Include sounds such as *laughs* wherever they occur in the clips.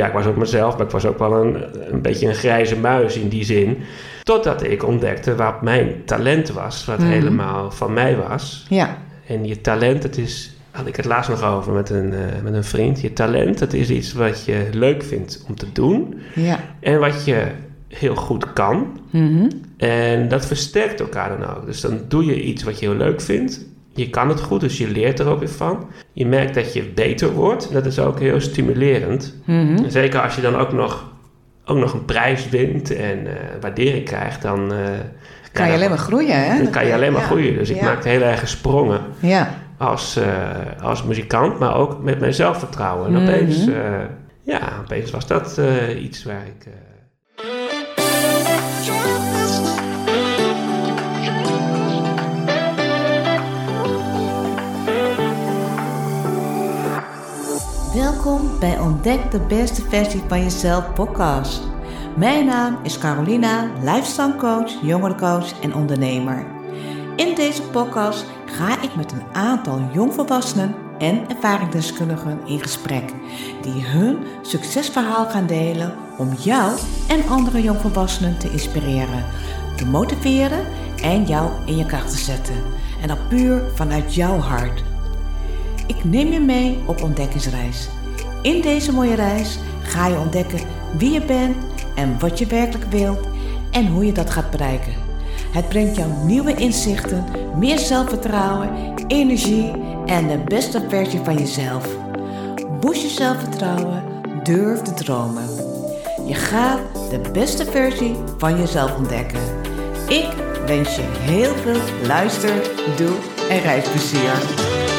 Ja, ik was ook mezelf, maar ik was ook wel een, een beetje een grijze muis in die zin. Totdat ik ontdekte wat mijn talent was, wat Mhm. helemaal van mij was. Ja. En je talent, het is, had ik het laatst nog over met een, eh, met een vriend. Je talent, dat is iets wat je leuk vindt om te doen. Ja. En wat je heel goed kan. Mhm. En dat versterkt elkaar dan ook. Dus dan doe je iets wat je heel leuk vindt. Je kan het goed, dus je leert er ook weer van. Je merkt dat je beter wordt. Dat is ook heel stimulerend. Mhm. Zeker als je dan ook nog, ook nog een prijs wint en eh, waardering krijgt, dan... eh, Kan je alleen maar groeien, hè? Dan kan je alleen maar Ja. groeien. Dus ik Ja. maakte heel erg sprongen Ja. als, eh, als muzikant, maar ook met mijn zelfvertrouwen. En Mhm. opeens, ja, opeens was dat iets waar ik... Welkom bij Ontdek de beste versie van jezelf podcast. Mijn naam is Carolina, lifestyle coach, jongerencoach en ondernemer. In deze podcast ga ik met een aantal jongvolwassenen en ervaringsdeskundigen in gesprek die hun succesverhaal gaan delen om jou en andere jongvolwassenen te inspireren, te motiveren en jou in je kracht te zetten. En dat puur vanuit jouw hart. Ik neem je mee op ontdekkingsreis. In deze mooie reis ga je ontdekken wie je bent en wat je werkelijk wilt en hoe je dat gaat bereiken. Het brengt jou nieuwe inzichten, meer zelfvertrouwen, energie en de beste versie van jezelf. Boost je zelfvertrouwen, durf te dromen. Je gaat de beste versie van jezelf ontdekken. Ik wens je heel veel luister, doe en reisplezier.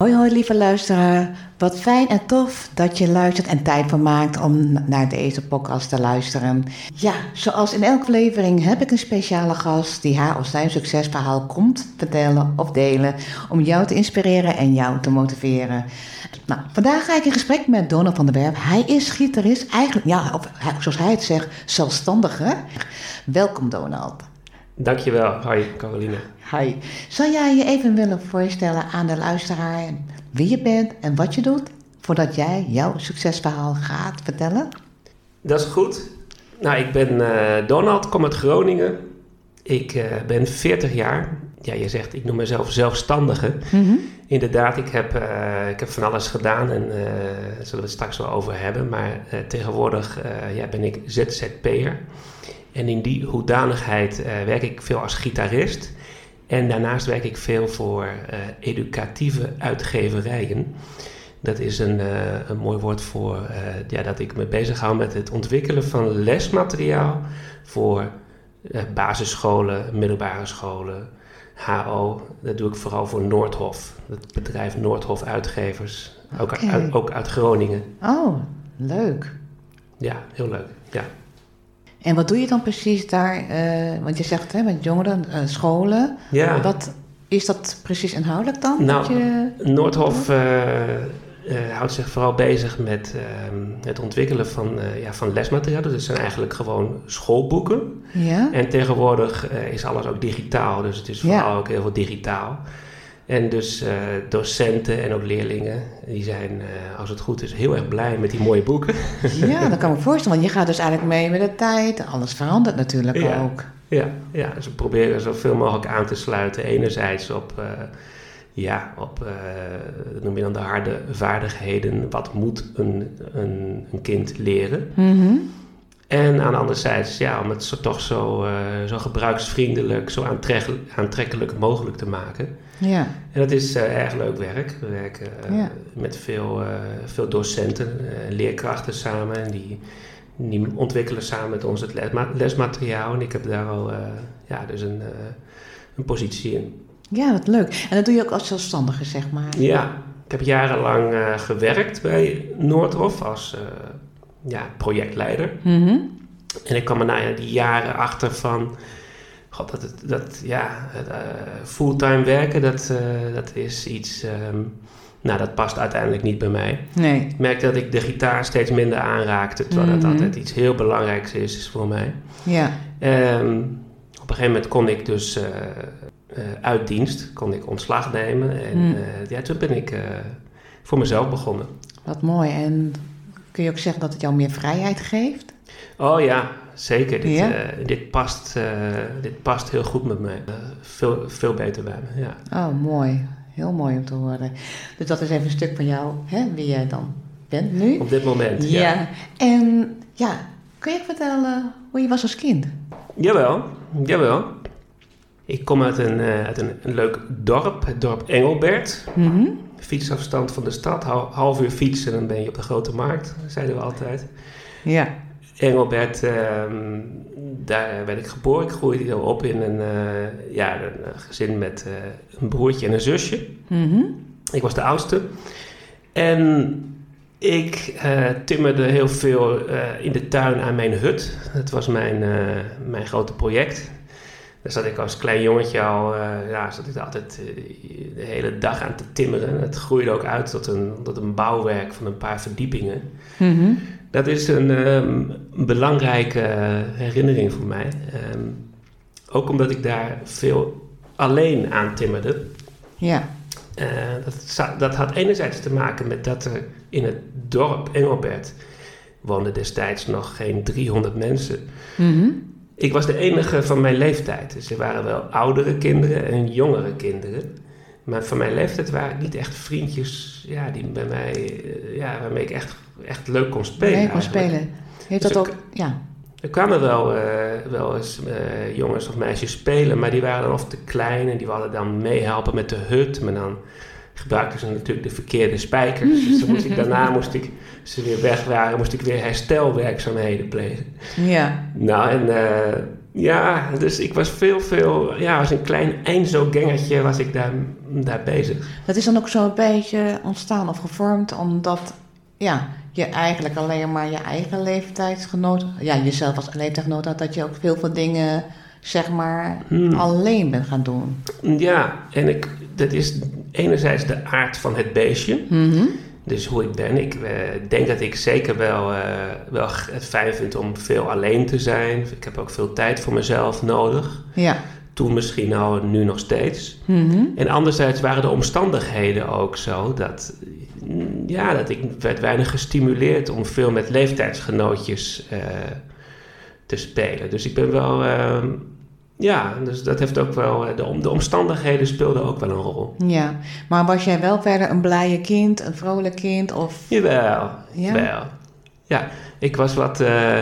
Hoi hoi lieve luisteraar, wat fijn en tof dat je luistert en tijd voor maakt om naar deze podcast te luisteren. Ja, zoals in elke aflevering heb ik een speciale gast die haar of zijn succesverhaal komt vertellen of delen om jou te inspireren en jou te motiveren. Nou, vandaag ga ik in gesprek met Donald van der Werf. Hij is gitarist, eigenlijk, ja, of zoals hij het zegt, zelfstandige. Welkom Donald. Dankjewel. Hoi, Caroline. Hi. Zou jij je even willen voorstellen aan de luisteraar wie je bent en wat je doet, voordat jij jouw succesverhaal gaat vertellen? Dat is goed. Nou, ik ben eh, Donald, kom uit Groningen. Ik eh, ben 40 jaar. Ja, je zegt, ik noem mezelf zelfstandige. Inderdaad, ik heb, eh, ik heb van alles gedaan en daar zullen we het straks wel over hebben. Maar tegenwoordig ja, ben ik ZZP'er. En in die hoedanigheid eh, werk ik veel als gitarist. En daarnaast werk ik veel voor eh, educatieve uitgeverijen. Dat is een, eh, een mooi woord voor ja, dat ik me bezighoud met het ontwikkelen van lesmateriaal voor basisscholen, middelbare scholen, HO. Dat doe ik vooral voor Noordhof, het bedrijf Noordhof Uitgevers, ook, uit, ook uit Groningen. Oh, leuk. Ja, heel leuk. Ja. En wat doe je dan precies daar? eh, want je zegt hè, met jongeren, eh, scholen. Ja. Wat is dat precies inhoudelijk dan? Nou, je... Noordhof eh, houdt zich vooral bezig met ehm, het ontwikkelen van, ja, van lesmateriaal. Dus het zijn eigenlijk gewoon schoolboeken. Ja? En tegenwoordig is alles ook digitaal, dus het is Ja. vooral ook heel veel digitaal. En dus eh, docenten en ook leerlingen, die zijn, eh, als het goed is, heel erg blij met die mooie boeken. *laughs* ja, dat kan ik me voorstellen. Want je gaat dus eigenlijk mee met de tijd. Alles verandert natuurlijk Ja. ook. ja, ja, ze proberen zoveel mogelijk aan te sluiten. Enerzijds op, eh, ja, op noem je dan de harde vaardigheden. Wat moet een, een, een kind leren? Mhm. En aan de andere zijde, ja, om het zo, toch zo, zo gebruiksvriendelijk, zo aantrek- aantrekkelijk mogelijk te maken. Ja. En dat is eh, erg leuk werk. We werken eh, Ja. met veel, eh, veel docenten, leerkrachten samen. En die, die ontwikkelen samen met ons het lesma- lesmateriaal. En ik heb daar al ja, dus een, een positie in. ja, wat leuk. En dat doe je ook als zelfstandige, zeg maar. Ja, ik heb jarenlang gewerkt bij Noordhof als ja, projectleider. Mhm. En ik kwam er na die jaren achter van... God, dat, dat ja, eh, fulltime werken, dat, eh, dat is iets... ehm, nou, dat past uiteindelijk niet bij mij. Nee. Ik merkte dat ik de gitaar steeds minder aanraakte... terwijl Mhm. dat altijd iets heel belangrijks is, is voor mij. Ja. Ehm, op een gegeven moment kon ik dus... eh, uit dienst, kon ik ontslag nemen. En Hmm. ja, toen ben ik voor mezelf begonnen. Wat mooi. En kun je ook zeggen dat het jou meer vrijheid geeft? Oh ja, zeker. Dit, Ja? eh, dit, past, eh, dit past heel goed met mij. Eh, veel, veel beter bij me, ja. Oh, mooi. Heel mooi om te horen. Dus dat is even een stuk van jou, hè, wie jij dan bent nu. Op dit moment, ja. Ja. En ja, kun je vertellen hoe je was als kind? Jawel, jawel. Ik kom uit een, uit een, een leuk dorp, het dorp Engelbert. Mhm. Fietsafstand van de stad, hal- half uur fietsen, dan ben je op de grote markt, zeiden we altijd. Ja. Engelbert, ehm, daar werd ik geboren. Ik groeide op in een, eh, ja, een gezin met eh, een broertje en een zusje. Mhm. Ik was de oudste. En ik eh, timmerde heel veel eh, in de tuin aan mijn hut. Dat was mijn, eh, mijn grote project. Daar zat ik als klein jongetje al, eh, ja, zat ik altijd eh, de hele dag aan te timmeren. Het groeide ook uit tot een, tot een bouwwerk van een paar verdiepingen. Mhm. Dat is een ehm, belangrijke eh, herinnering voor mij. Ehm, ook omdat ik daar veel alleen aan timmerde. Ja. Eh, dat, dat had enerzijds te maken met dat er in het dorp Engelbert woonden destijds nog geen 300 mensen. Mhm. Ik was de enige van mijn leeftijd. Dus er waren wel oudere kinderen en jongere kinderen. Maar van mijn leeftijd waren het niet echt vriendjes ja, die bij mij, eh, ja, waarmee ik echt, echt leuk kon spelen. Nee, kon spelen. Heeft Dus dat ook... Ja. Er kwamen wel, eh, wel eens eh, jongens of meisjes spelen, maar die waren dan of te klein en die wilden dan meehelpen met de hut. Maar dan gebruikten ze natuurlijk de verkeerde spijkers. dus dan moest ik, daarna *laughs* moest ik, als ze weer weg waren, moest ik weer herstelwerkzaamheden plegen. Ja. Nou, en eh, ja, dus ik was veel, veel, ja, als een klein Enzo-gangertje was ik daar, daar bezig. Dat is dan ook zo'n beetje ontstaan of gevormd omdat ja, je eigenlijk alleen maar je eigen leeftijdsgenoot, ja, jezelf als leeftijdsgenoot had, dat je ook veel veel dingen, zeg maar, Hmm. alleen bent gaan doen. Ja, en ik, dat is enerzijds de aard van het beestje. Mhm. Dus hoe ik ben, ik eh, denk dat ik zeker wel, eh, wel het fijn vind om veel alleen te zijn. Ik heb ook veel tijd voor mezelf nodig. Ja. Toen misschien al, nu nog steeds. Mhm. En anderzijds waren de omstandigheden ook zo dat, ja, dat ik werd weinig gestimuleerd om veel met leeftijdsgenootjes eh, te spelen. Dus ik ben wel, ehm, ja, dus dat heeft ook wel, eh, de, de omstandigheden speelden ook wel een rol. Ja, maar was jij wel verder een blije kind, een vrolijk kind of... Jawel, Ja? wel. Ja, ik was wat, eh,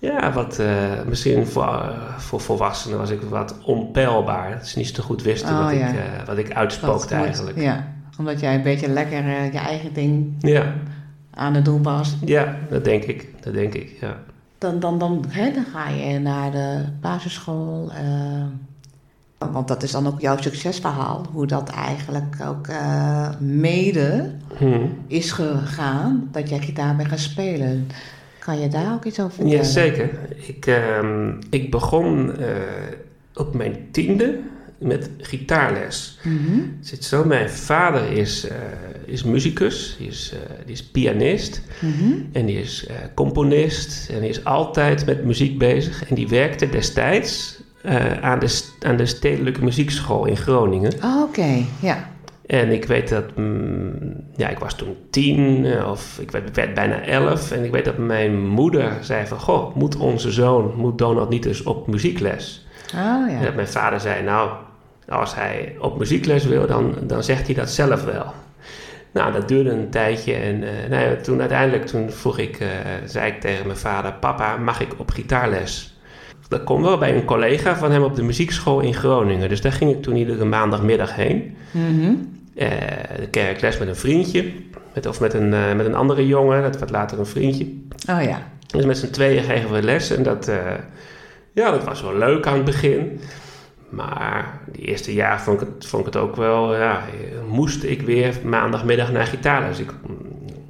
ja, wat, eh, misschien voor, eh, voor volwassenen was ik wat onpeilbaar. Dat ze niet zo goed wisten Oh, wat, ja. ik, eh, wat ik uitspookte moet- eigenlijk. Ja, omdat jij een beetje lekker je eigen ding Ja, aan het doen was. ja, dat denk ik, dat denk ik, ja. Dan, dan, dan, hè, dan ga je naar de basisschool. want dat is dan ook jouw succesverhaal. Hoe dat eigenlijk ook mede Hm. is gegaan. Dat jij gitaar bent gaan spelen. Kan je daar ook iets over vertellen? Ja, zeker. Ik, ehm, ik begon eh, op mijn tiende met gitaarles. Mhm. Zit zo, mijn vader is, eh, is muzikus, die is, eh, die is pianist Mhm. en die is componist en die is altijd met muziek bezig. En die werkte destijds aan, de, aan de Stedelijke Muziekschool in Groningen. Oh, Oké, ja. En ik weet dat, mm, ja, ik was toen tien eh, of ik werd, werd bijna elf. En ik weet dat mijn moeder zei van, goh, moet onze zoon, moet Donald niet eens op muziekles? Oh En ja. dat mijn vader zei, nou, als hij op muziekles wil, dan, dan zegt hij dat zelf wel. Nou, dat duurde een tijdje en eh, nou ja, toen uiteindelijk toen vroeg ik, eh, zei ik tegen mijn vader, papa, mag ik op gitaarles? Dat kon wel bij een collega van hem op de muziekschool in Groningen. Dus daar ging ik toen iedere maandagmiddag heen. Eh, dan kreeg ik les met een vriendje, met, of met een, eh, met een andere jongen, dat werd later een vriendje. Oh ja. Dus met z'n tweeën kregen we les en dat, eh, ja, dat was wel leuk aan het begin. Maar die eerste jaar vond ik het, vond ik het ook wel, ja, eh, moest ik weer maandagmiddag naar gitaarles. Ik, mm,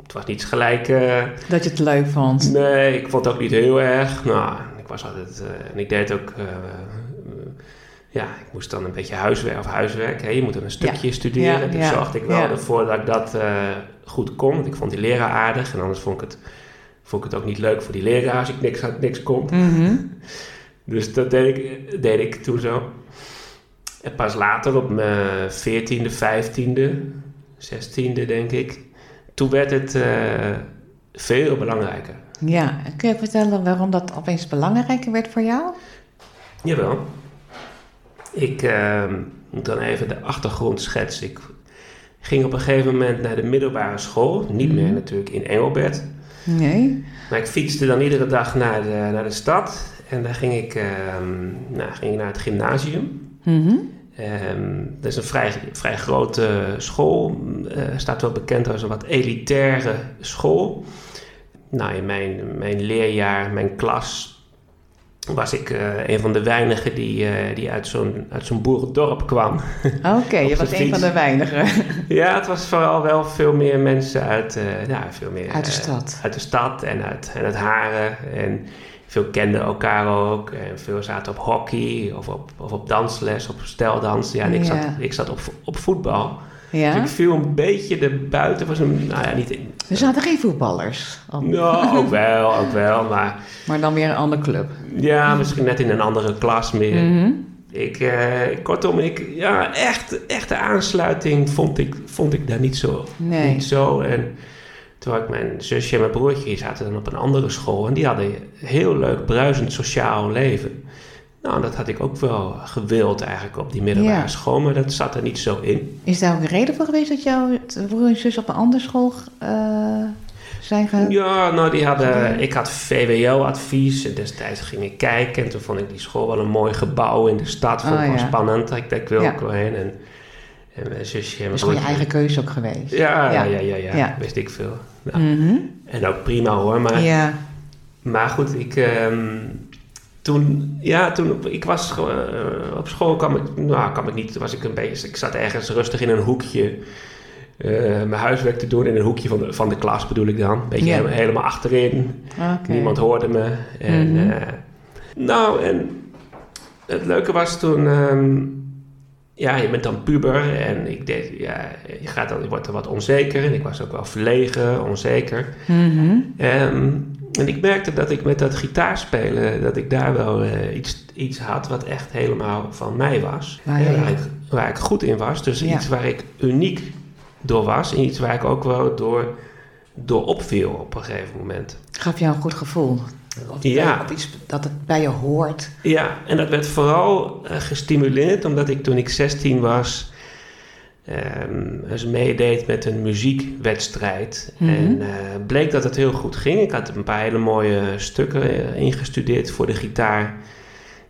het was niet gelijk, eh, Dat je het leuk vond. nee, ik vond het ook niet heel erg. Nou, ik was altijd, eh, en ik deed ook, eh, eh, ja, ik moest dan een beetje huiswerk of huiswerk. Hè? Je moet dan een stukje studeren. Ja, dus ja, zorgde ik wel ervoor dat ik dat eh, goed kon. Want ik vond die leraar aardig en anders vond ik het, vond ik het ook niet leuk voor die leraar als ik niks, niks kon. Mhm. *laughs* Dus dat deed ik, deed ik toen zo. En pas later, op mijn veertiende, vijftiende, zestiende denk ik, toen werd het uh, veel belangrijker. Ja, kun je vertellen waarom dat opeens belangrijker werd voor jou? Jawel. Ik uh, moet dan even de achtergrond schetsen. Ik ging op een gegeven moment naar de middelbare school. Niet meer mhm. natuurlijk in Engelbert. Nee. Maar ik fietste dan iedere dag naar de, naar de stad. En daar ging ik, uh, nou, ging ik naar het gymnasium. Mm dat is een vrij, vrij grote school. Uh, staat wel bekend als een wat elitaire school. Nou, in mijn, mijn leerjaar, mijn klas, was ik uh, een van de weinigen die, uh, die uit zo'n zo'n boerendorp kwam. Oké, *laughs* je was een van de weinigen. *laughs* ja, het was vooral wel veel meer mensen uit, uh, ja, veel meer, uit de stad. uit de stad en uit, en uit Haren. En veel kenden elkaar ook. En veel zaten op hockey of op, of op dansles, op stijldans. Ja, en ik, Zat, ik zat op, op voetbal. Ja. Dus ik viel een beetje erbuiten. Was een, nou ja, niet... Er zaten geen voetballers? Nou, ook wel, ook wel, maar... Maar dan weer een andere club? Ja, misschien net in een andere klas meer. Mhm. Ik, eh, kortom, ik, ja, echt, echte aansluiting vond ik, vond ik daar niet zo. Nee. Niet zo. En terwijl ik mijn zusje en mijn broertje zaten dan op een andere school. En die hadden een heel leuk, bruisend sociaal leven. Nou, dat had ik ook wel gewild eigenlijk op die middelbare school, maar dat zat er niet zo in. Is daar ook een reden voor geweest dat jouw broer en zus op een andere school uh, zijn gaan? Ja, nou, die hadden, ik had VWO-advies en destijds ging ik kijken en toen vond ik die school wel een mooi gebouw in de stad. Vond ik oh, wel spannend. Ik dacht, ik wil ook wel heen. En, en mijn zusje... Dat is gewoon je eigen keuze ook geweest. Ja, ja, ja, ja, ja. wist ik veel. Nou, mhm. En ook prima hoor, maar... Ja. Maar goed, ik... Um, toen, ja, toen ik was uh, op school, kwam ik, nou, kwam ik niet, was ik een beetje, ik zat ergens rustig in een hoekje. Uh, mijn huiswerk te doen in een hoekje van de, van de klas bedoel ik dan. Een beetje helemaal, achterin. Niemand hoorde me. En, mm nou, en het leuke was toen... Um, ja, je bent dan puber en ik deed, ja, je, gaat dan, je wordt er wat onzeker. En ik was ook wel verlegen, onzeker. Mm en ik merkte dat ik met dat gitaarspelen, dat ik daar wel uh, iets, iets had wat echt helemaal van mij was. Waar, ik, waar ik, goed in was. Dus iets waar ik uniek door was. En iets waar ik ook wel door, door opviel op een gegeven moment. Gaf jou een goed gevoel? Of ja. Of iets dat het bij je hoort? Ja, en dat werd vooral uh, gestimuleerd omdat ik toen ik 16 was um, dus meedeed met een muziekwedstrijd. Mhm. En uh, bleek dat het heel goed ging. Ik had een paar hele mooie stukken uh, ingestudeerd voor de gitaar.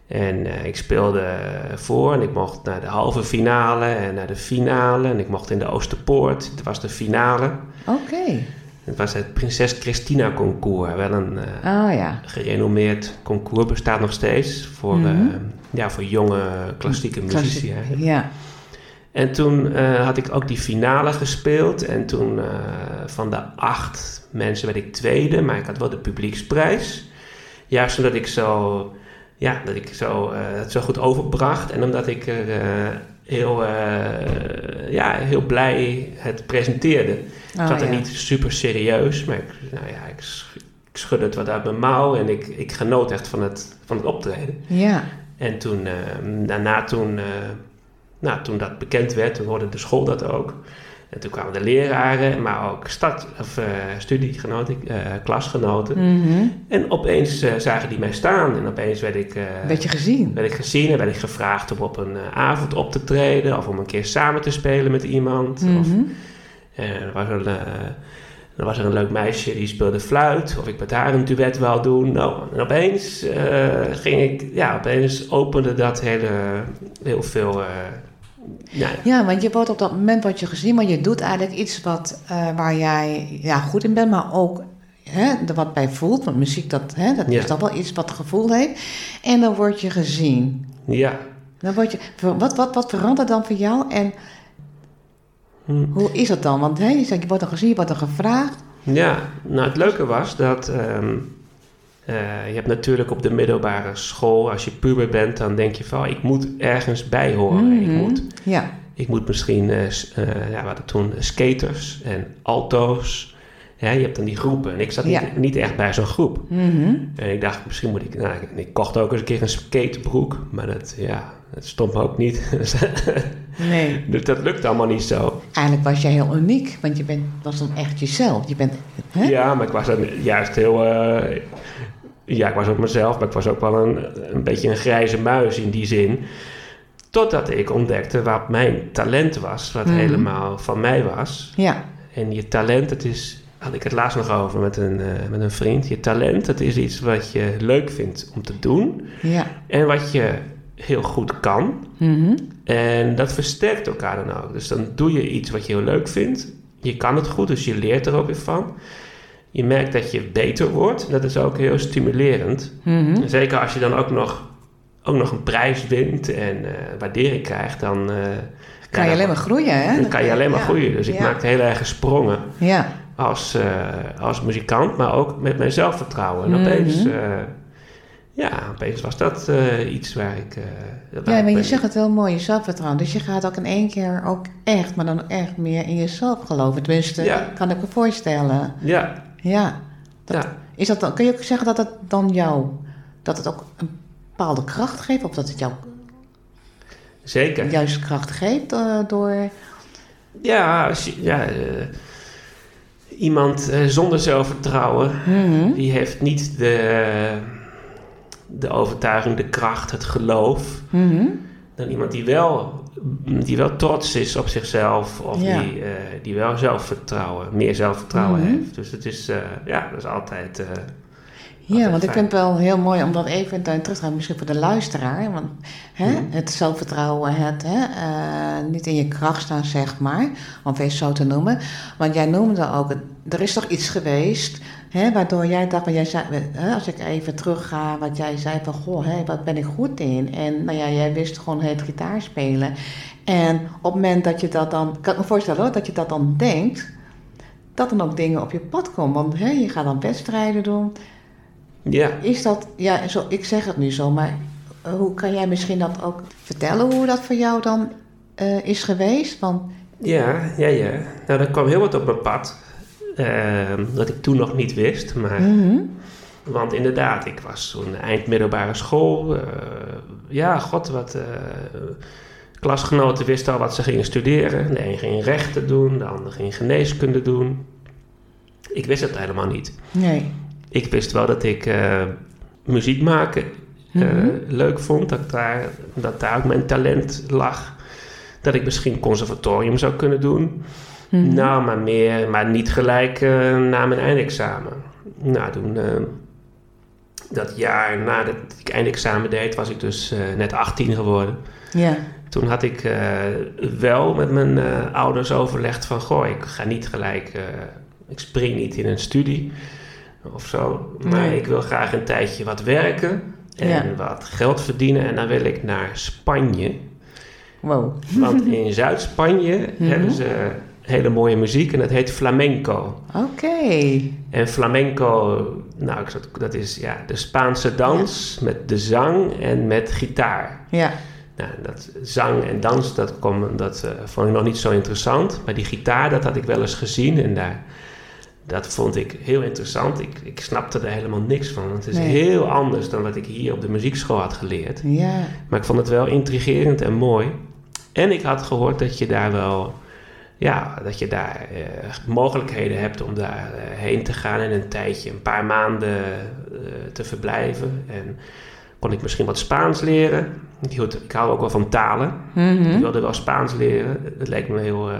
En uh, ik speelde voor en ik mocht naar de halve finale en naar de finale. En ik mocht in de Oosterpoort. Het was de finale. Oké. Het was het Prinses Christina Concours. Wel een oh, ja. gerenommeerd concours. Bestaat nog steeds voor, mm ja, voor jonge klassieke muzici. Ja. En toen uh, had ik ook die finale gespeeld. En toen uh, van de acht mensen werd ik tweede, maar ik had wel de publieksprijs. Juist omdat ik zo, ja, dat ik zo, uh, het zo goed overbracht. En omdat ik er heel, ja, heel blij het presenteerde. ik oh, zat er niet super serieus, maar ik, nou ja, ik, ik schudde het wat uit mijn mouw. En ik, ik genoot echt van het, van het optreden. Ja. En toen, daarna toen nou, toen dat bekend werd, toen hoorde de school dat ook. En toen kwamen de leraren, maar ook stad, of, uh, studiegenoten, uh, klasgenoten. Mhm. En opeens uh, zagen die mij staan. En opeens werd ik... werd je gezien? Werd ik gezien en werd ik gevraagd om op een avond op te treden. Of om een keer samen te spelen met iemand. Mm Of, er, was een, er was er een leuk meisje die speelde fluit. Of ik met haar een duet wou doen. Nou, en opeens ging ik... Ja, opeens opende dat hele, heel veel ja, ja, want je wordt op dat moment wat je gezien, maar je doet eigenlijk iets wat, uh, waar jij ja, goed in bent, maar ook hè, er wat bij voelt. Want muziek, dat, hè, dat is toch wel iets wat gevoel heeft. En dan word je gezien. Ja. Dan word je, wat, wat, wat verandert dan voor jou en hm. hoe is dat dan? Want hè, je, zegt, je wordt dan gezien, je wordt dan gevraagd. Ja, nou het leuke was dat... Um, uh, je hebt natuurlijk op de middelbare school, als je puber bent, dan denk je van, ik moet ergens bij horen. ik, mhm. moet, ja. ik moet misschien, uh, uh, ja, hadden toen skaters en alto's. Ja, je hebt dan die groepen. En ik zat niet, niet echt bij zo'n groep. Mm En ik dacht, misschien moet ik... Nou, ik kocht ook eens een keer een skatebroek. Maar dat, ja, Het stond me ook niet. *laughs* Nee. dus dat lukt allemaal niet zo. Eigenlijk was jij heel uniek, want je bent, was dan echt jezelf. Je bent, hè? Ja, maar ik was dan juist heel... eh, ja, ik was ook mezelf, maar ik was ook wel een, een beetje een grijze muis in die zin. Totdat ik ontdekte wat mijn talent was, wat Mhm. helemaal van mij was. Ja. En je talent, het is, had ik het laatst nog over met een, eh, met een vriend. Je talent, dat is iets wat je leuk vindt om te doen. Ja. En wat je heel goed kan. Mhm. En dat versterkt elkaar dan ook. Dus dan doe je iets wat je heel leuk vindt. Je kan het goed, dus je leert er ook weer van. Je merkt dat je beter wordt. Dat is ook heel stimulerend. Mhm. Zeker als je dan ook nog, ook nog een prijs wint en eh, waardering krijgt, dan... eh, Kan je alleen maar groeien, hè? Dan kan je alleen maar Ja. groeien. Dus ik Ja. maakte heel erg sprongen Ja. als, eh, als muzikant, maar ook met mijn zelfvertrouwen. En Mhm. opeens, eh, ja, opeens was dat iets waar ik... waar Ja, maar je zegt het heel mooi, je zelfvertrouwen. Dus je gaat ook in één keer ook echt, maar dan echt meer in jezelf geloven. Tenminste, kan ik me voorstellen. Ja, Ja. Dat, ja. Is dat dan, kun je ook zeggen dat het dan jou, dat het ook een bepaalde kracht geeft? Of dat het jou zeker. juist kracht geeft eh, door... Ja, ja eh, iemand eh, zonder zelfvertrouwen, Mhm. die heeft niet de, de overtuiging, de kracht, het geloof. Mhm. Dan iemand die wel, die wel trots is op zichzelf, of Ja. die, eh, die wel zelfvertrouwen, meer zelfvertrouwen Mhm. heeft. Dus het is, eh, ja, dat is altijd. eh, Ja, Altijd want ik vind het wel heel mooi om dat even te- terug te gaan, misschien voor de luisteraar. Want hè, Mhm. het zelfvertrouwen, het hè, niet in je kracht staan, zeg maar, om het zo te noemen. Want jij noemde ook, er is toch iets geweest, hè, waardoor jij dacht, jij zei, hè, als ik even terug ga, wat jij zei van, goh, hè, wat ben ik goed in? En nou ja, jij wist gewoon het gitaar spelen. En op het moment dat je dat dan, kan ik me voorstellen hoor, dat je dat dan denkt, dat dan ook dingen op je pad komen. Want hè, je gaat dan wedstrijden doen. ja, Is dat, ja, zo, ik zeg het nu zo, maar hoe kan jij misschien dat ook vertellen hoe dat voor jou dan eh, is geweest? Want, ja, ja, ja. Nou, er kwam heel wat op mijn pad. Eh, dat ik toen nog niet wist. Maar Mhm. Want inderdaad, ik was zo'n eind middelbare school. eh, ja, god, wat. eh, klasgenoten wisten al wat ze gingen studeren. De een ging rechten doen, de ander ging geneeskunde doen. Ik wist het helemaal niet. nee. Ik wist wel dat ik eh, muziek maken Mhm. leuk vond. Dat daar, dat daar ook mijn talent lag. Dat ik misschien conservatorium zou kunnen doen. Nou, maar meer, maar niet gelijk eh, na mijn eindexamen. Nou, toen, eh, dat jaar nadat ik eindexamen deed, was ik dus eh, net 18 geworden. Ja. Toen had ik wel met mijn ouders overlegd van, goh, ik ga niet gelijk, ik spring niet in een studie of zo. Maar Nee. ik wil graag een tijdje wat werken en Ja. wat geld verdienen. En dan wil ik naar Spanje. Wow. Want *laughs* in Zuid-Spanje Mhm. hebben ze hele mooie muziek en dat heet flamenco. Oké. En flamenco, nou, dat is ja, de Spaanse dans met de zang en met gitaar. Ja. Nou, dat zang en dans, dat, kom, dat eh, vond ik nog niet zo interessant. Maar die gitaar, dat had ik wel eens gezien en daar, dat vond ik heel interessant. Ik, ik snapte er helemaal niks van. Het is Nee. heel anders dan wat ik hier op de muziekschool had geleerd. Ja. Maar ik vond het wel intrigerend en mooi. En ik had gehoord dat je daar wel, ja, dat je daar eh, mogelijkheden hebt om daar eh, heen te gaan en een tijdje, een paar maanden eh, te verblijven. En kon ik misschien wat Spaans leren. Ik, hield, ik hou ook wel van talen. Mhm. Ik wilde wel Spaans leren. Het leek me heel,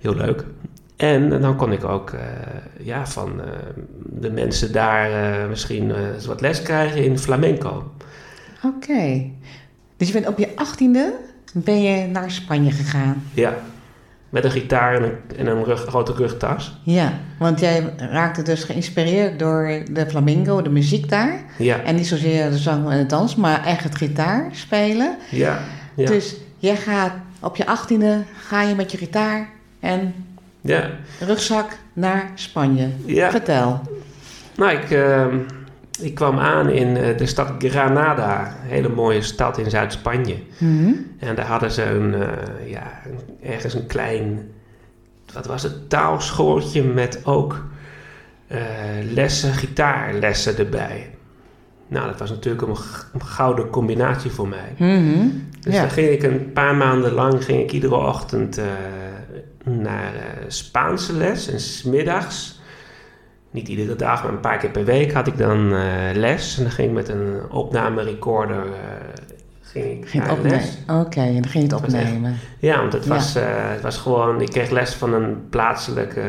heel leuk. En dan kon ik ook ja, van de mensen daar misschien wat les krijgen in flamenco. Oké. Dus je bent op je achttiende ben je naar Spanje gegaan. Ja, met een gitaar en een, en een rug, grote rugtas. Ja, want jij raakte dus geïnspireerd door de flamenco, de muziek daar. Ja, En niet zozeer de zang en de dans, maar echt het gitaar spelen. ja, ja. Dus jij gaat op je achttiende, ga je met je gitaar en ja. rugzak naar Spanje. ja. Vertel. Nou, ik, ehm, ik kwam aan in eh, de stad Granada, een hele mooie stad in Zuid-Spanje. Mhm. En daar hadden ze een, eh, ja, ergens een klein, wat was het, taalschooltje met ook eh, lessen, gitaarlessen erbij. Nou, dat was natuurlijk een, gouden combinatie voor mij. Mhm. Dus Ja. dan ging ik een paar maanden lang ging ik iedere ochtend naar Spaanse les en smiddags. Niet iedere dag, maar een paar keer per week had ik dan eh, les. En dan ging ik met een opnamerecorder eh, ging ik Ging les. Oké, en dan ging je het echt- opnemen. Ja, want het Ja. was, eh, het was gewoon... Ik kreeg les van een plaatselijke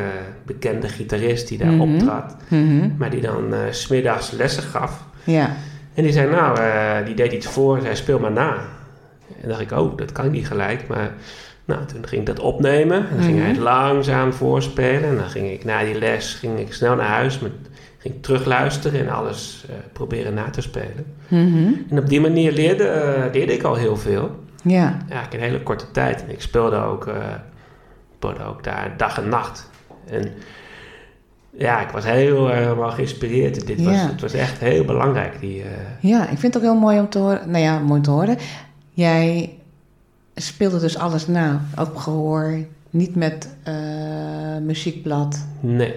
bekende gitarist die daar Mhm. optrad. Mhm. Maar die dan s smiddags lessen gaf. Ja. En die zei, nou, die deed iets voor, zei, speel maar na. En dacht ik, oh, dat kan niet gelijk. Maar nou, toen ging ik dat opnemen. En dan ging hij het Mhm. langzaam voorspelen. En dan ging ik na die les ging ik snel naar huis. Met, ging ik terugluisteren en alles eh, proberen na te spelen. Mhm. En op die manier leerde, eh, leerde ik al heel veel. Ja. Eigenlijk in een hele korte tijd. En ik speelde ook, eh, speelde ook daar dag en nacht. En ja, ik was heel erg geïnspireerd. Dit was. Het was echt heel belangrijk, die... Ja, ik vind het ook heel mooi om te horen. Nou ja, mooi te horen. Jij speelde dus alles na. Ook gehoor. Niet met eh, muziekblad. nee.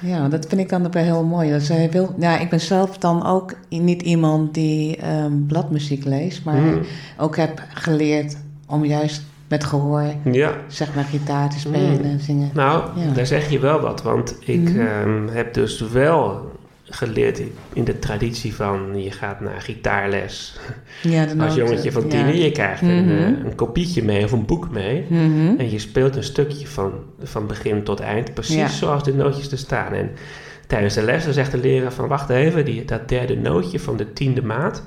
Ja, dat vind ik dan ook wel heel mooi. Dat zij wil, ja, ik ben zelf dan ook niet iemand die ehm, bladmuziek leest, maar Mm. ook heb geleerd om juist met gehoor, Ja, zeg maar, gitaar te spelen Mm. en zingen. nou, Ja. daar zeg je wel wat. Want ik Mhm. ehm, heb dus wel geleerd in- de traditie van... je gaat naar gitaarles Ja, als jongetje van tien. ja. en Je krijgt een, Mhm. eh, een kopietje mee of een boek mee. Mhm. En je speelt een stukje van, van begin tot eind, precies Ja. zoals de nootjes er staan. En tijdens de les zegt de leraar van... wacht even, die, dat derde nootje van de tiende maat...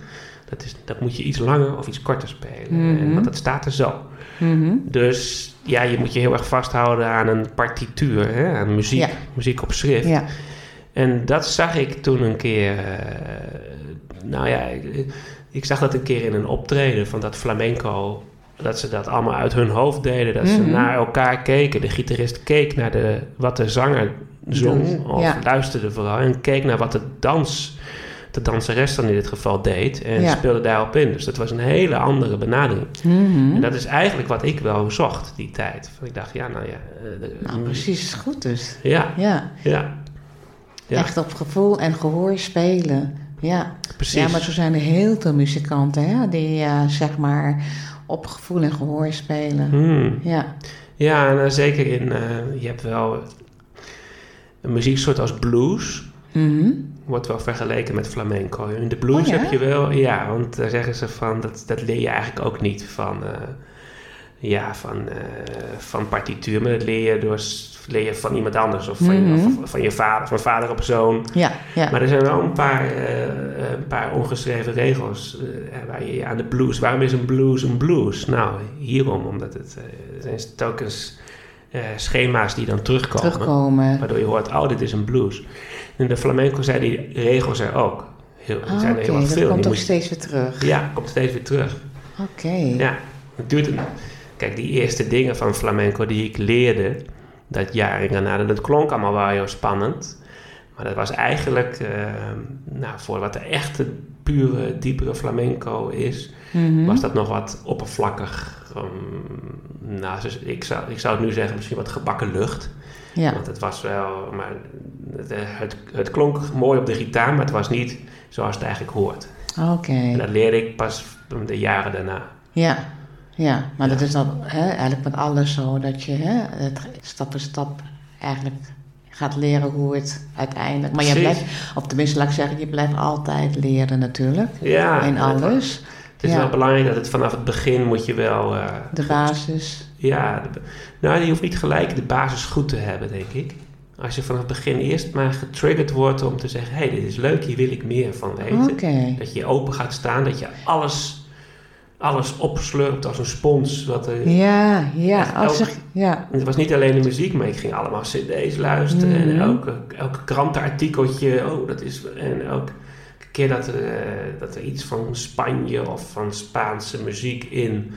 Dat, is, dat moet je iets langer of iets korter spelen. Mhm. En, want dat staat er zo. Mhm. Dus ja, je moet je heel erg vasthouden aan een partituur, hè? aan muziek, muziek op schrift. En dat zag ik toen een keer. eh, nou ja, ik, ik zag dat een keer in een optreden van dat flamenco. Dat ze dat allemaal uit hun hoofd deden. Dat ze Mhm. naar elkaar keken. De gitarist keek naar de, wat de zanger zong. Of ja. luisterde vooral. En keek naar wat de dans, de danseres dan in dit geval deed. En Ja. speelde daarop in. Dus dat was een hele andere benadering. Mhm. En dat is eigenlijk wat ik wel zocht die tijd. Ik dacht, ja, nou ja. eh, Nou, precies, goed dus. Ja, Ja. ja. Ja. echt op gevoel en gehoor spelen. Ja. Precies. ja, maar zo zijn er heel veel muzikanten hè, die ja, zeg maar op gevoel en gehoor spelen. Hmm. Ja. Ja, en eh, zeker in, eh, je hebt wel een muzieksoort als blues. Mhm. Wordt wel vergeleken met flamenco. In de blues Oh ja? heb je wel, ja, want daar zeggen ze van, dat, dat leer je eigenlijk ook niet van, eh, ja, van, eh, van partituur, maar dat leer je, door, leer je van iemand anders of van, Mhm. of van je vader, van vader op zoon. Ja, ja. Maar er zijn wel een paar, eh, een paar ongeschreven regels eh, waar je aan de blues. Waarom is een blues een blues? Nou, hierom, omdat het zijn telkens schema's die dan terugkomen. terugkomen. Waardoor je hoort, oh, dit is een blues. In de flamenco zijn die regels er ook. Heel, er Ah, zijn er heel dat veel. komt ook moet je- steeds weer terug. Ja, komt steeds weer terug. Oké. Ja, het duurt een... Kijk, die eerste dingen van flamenco die ik leerde, dat jaar in Granada, dat klonk allemaal wel heel spannend. Maar dat was eigenlijk, eh, nou, voor wat de echte, pure, diepere flamenco is, Mhm. was dat nog wat oppervlakkig. Um, nou, dus ik, zou, ik zou het nu zeggen, misschien wat gebakken lucht. Ja. Want het was wel, maar het, het, het klonk mooi op de gitaar, maar het was niet zoals het eigenlijk hoort. Oké. En dat leerde ik pas de jaren daarna. Ja. Ja, maar Ja. dat is dan hè, eigenlijk met alles zo dat je hè, het stap voor stap eigenlijk gaat leren hoe het uiteindelijk. Maar je blijft, of tenminste laat ik zeggen, je blijft altijd leren natuurlijk. Ja, in alles. Het is Ja. wel belangrijk dat het vanaf het begin moet je wel... eh, De basis. ja, de- nou, je hoeft niet gelijk de basis goed te hebben, denk ik. Als je vanaf het begin eerst maar getriggerd wordt om te zeggen... hé, hey, dit is leuk, hier wil ik meer van weten. Dat je open gaat staan, dat je alles, alles opslurpt als een spons. Wat er, Ja, ja. Als zeg, ja. Het was niet alleen de muziek, maar ik ging allemaal cd's luisteren. En Mhm. elke, elke krantenartikeltje, oh, dat is... En elke keer dat er, eh, dat er iets van Spanje of van Spaanse muziek in,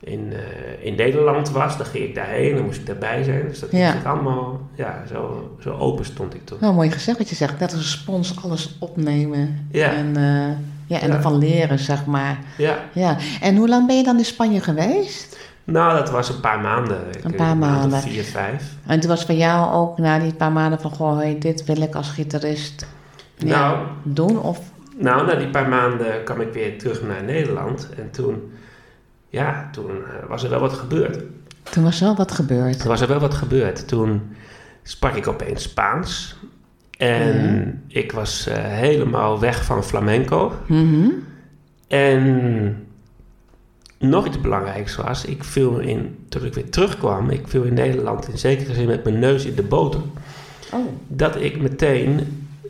in, eh, in Nederland was, dan ging ik daarheen, dan moest ik daarbij zijn. Dus dat Ja. ik allemaal, ja, zo, zo open stond ik toen. Wel mooi gezegd wat je zegt. Net als een spons alles opnemen. Ja. En, eh, ja, en ervan leren, zeg maar. Ja, Ja. En hoe lang ben je dan in Spanje geweest? nou, dat was een paar maanden. Ik, Een eh, paar maanden. Vier, vijf. En toen was voor jou ook na die paar maanden van... Goh, hey, dit wil ik als gitarist ja, Nou, doen? Of Nou, na die paar maanden kwam ik weer terug naar Nederland. En toen, ja, toen eh, was er wel wat gebeurd. Toen was er wel wat gebeurd. Toen was er wel wat gebeurd. Toen sprak ik opeens Spaans. En ik was eh, helemaal weg van flamenco. Mhm. En nog iets belangrijks was, ik viel in, toen ik weer terugkwam, ik viel in Nederland in zekere zin met mijn neus in de boter. Oh. Dat ik meteen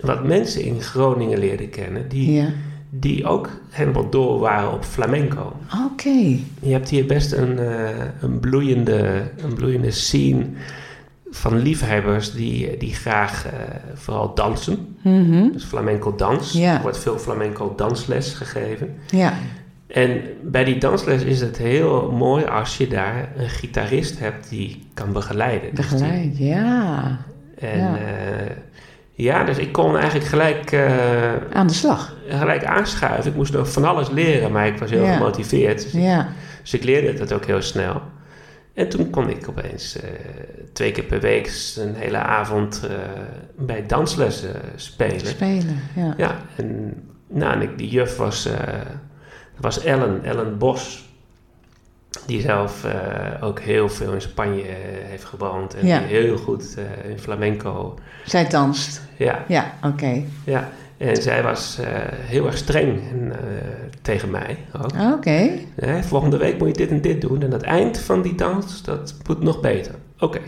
wat mensen in Groningen leerde kennen die, Ja. die ook helemaal door waren op flamenco. Oké. Je hebt hier best een, eh, een, bloeiende, een bloeiende scene van liefhebbers die, die graag eh, vooral dansen. Dus flamenco dans. Er wordt veel flamenco dansles gegeven. Ja. En bij die dansles is het heel mooi als je daar een gitarist hebt die kan begeleiden. Dus Begeleid, ja. en Ja. ja. ja, dus ik kon eigenlijk gelijk, eh, Aan de slag. gelijk aanschuiven. Ik moest nog van alles leren, maar ik was heel Ja. gemotiveerd. Dus, ik- Ja. dus ik leerde het ook heel snel. En toen kon ik opeens eh, twee keer per week een hele avond eh, bij danslessen spelen. Spelen, ja. Ja, en, nou, en ik, die juf was, eh, was Ellen, Ellen Bos. Die zelf eh, ook heel veel in Spanje eh, heeft gewoond. En Ja. heel goed eh, in flamenco. Zij danst. Ja, Ja, oké. ja. En zij was eh, heel erg streng en, eh, tegen mij ook. Oké. Hè, volgende week moet je dit en dit doen. En het eind van die dans, dat moet nog beter. Oké.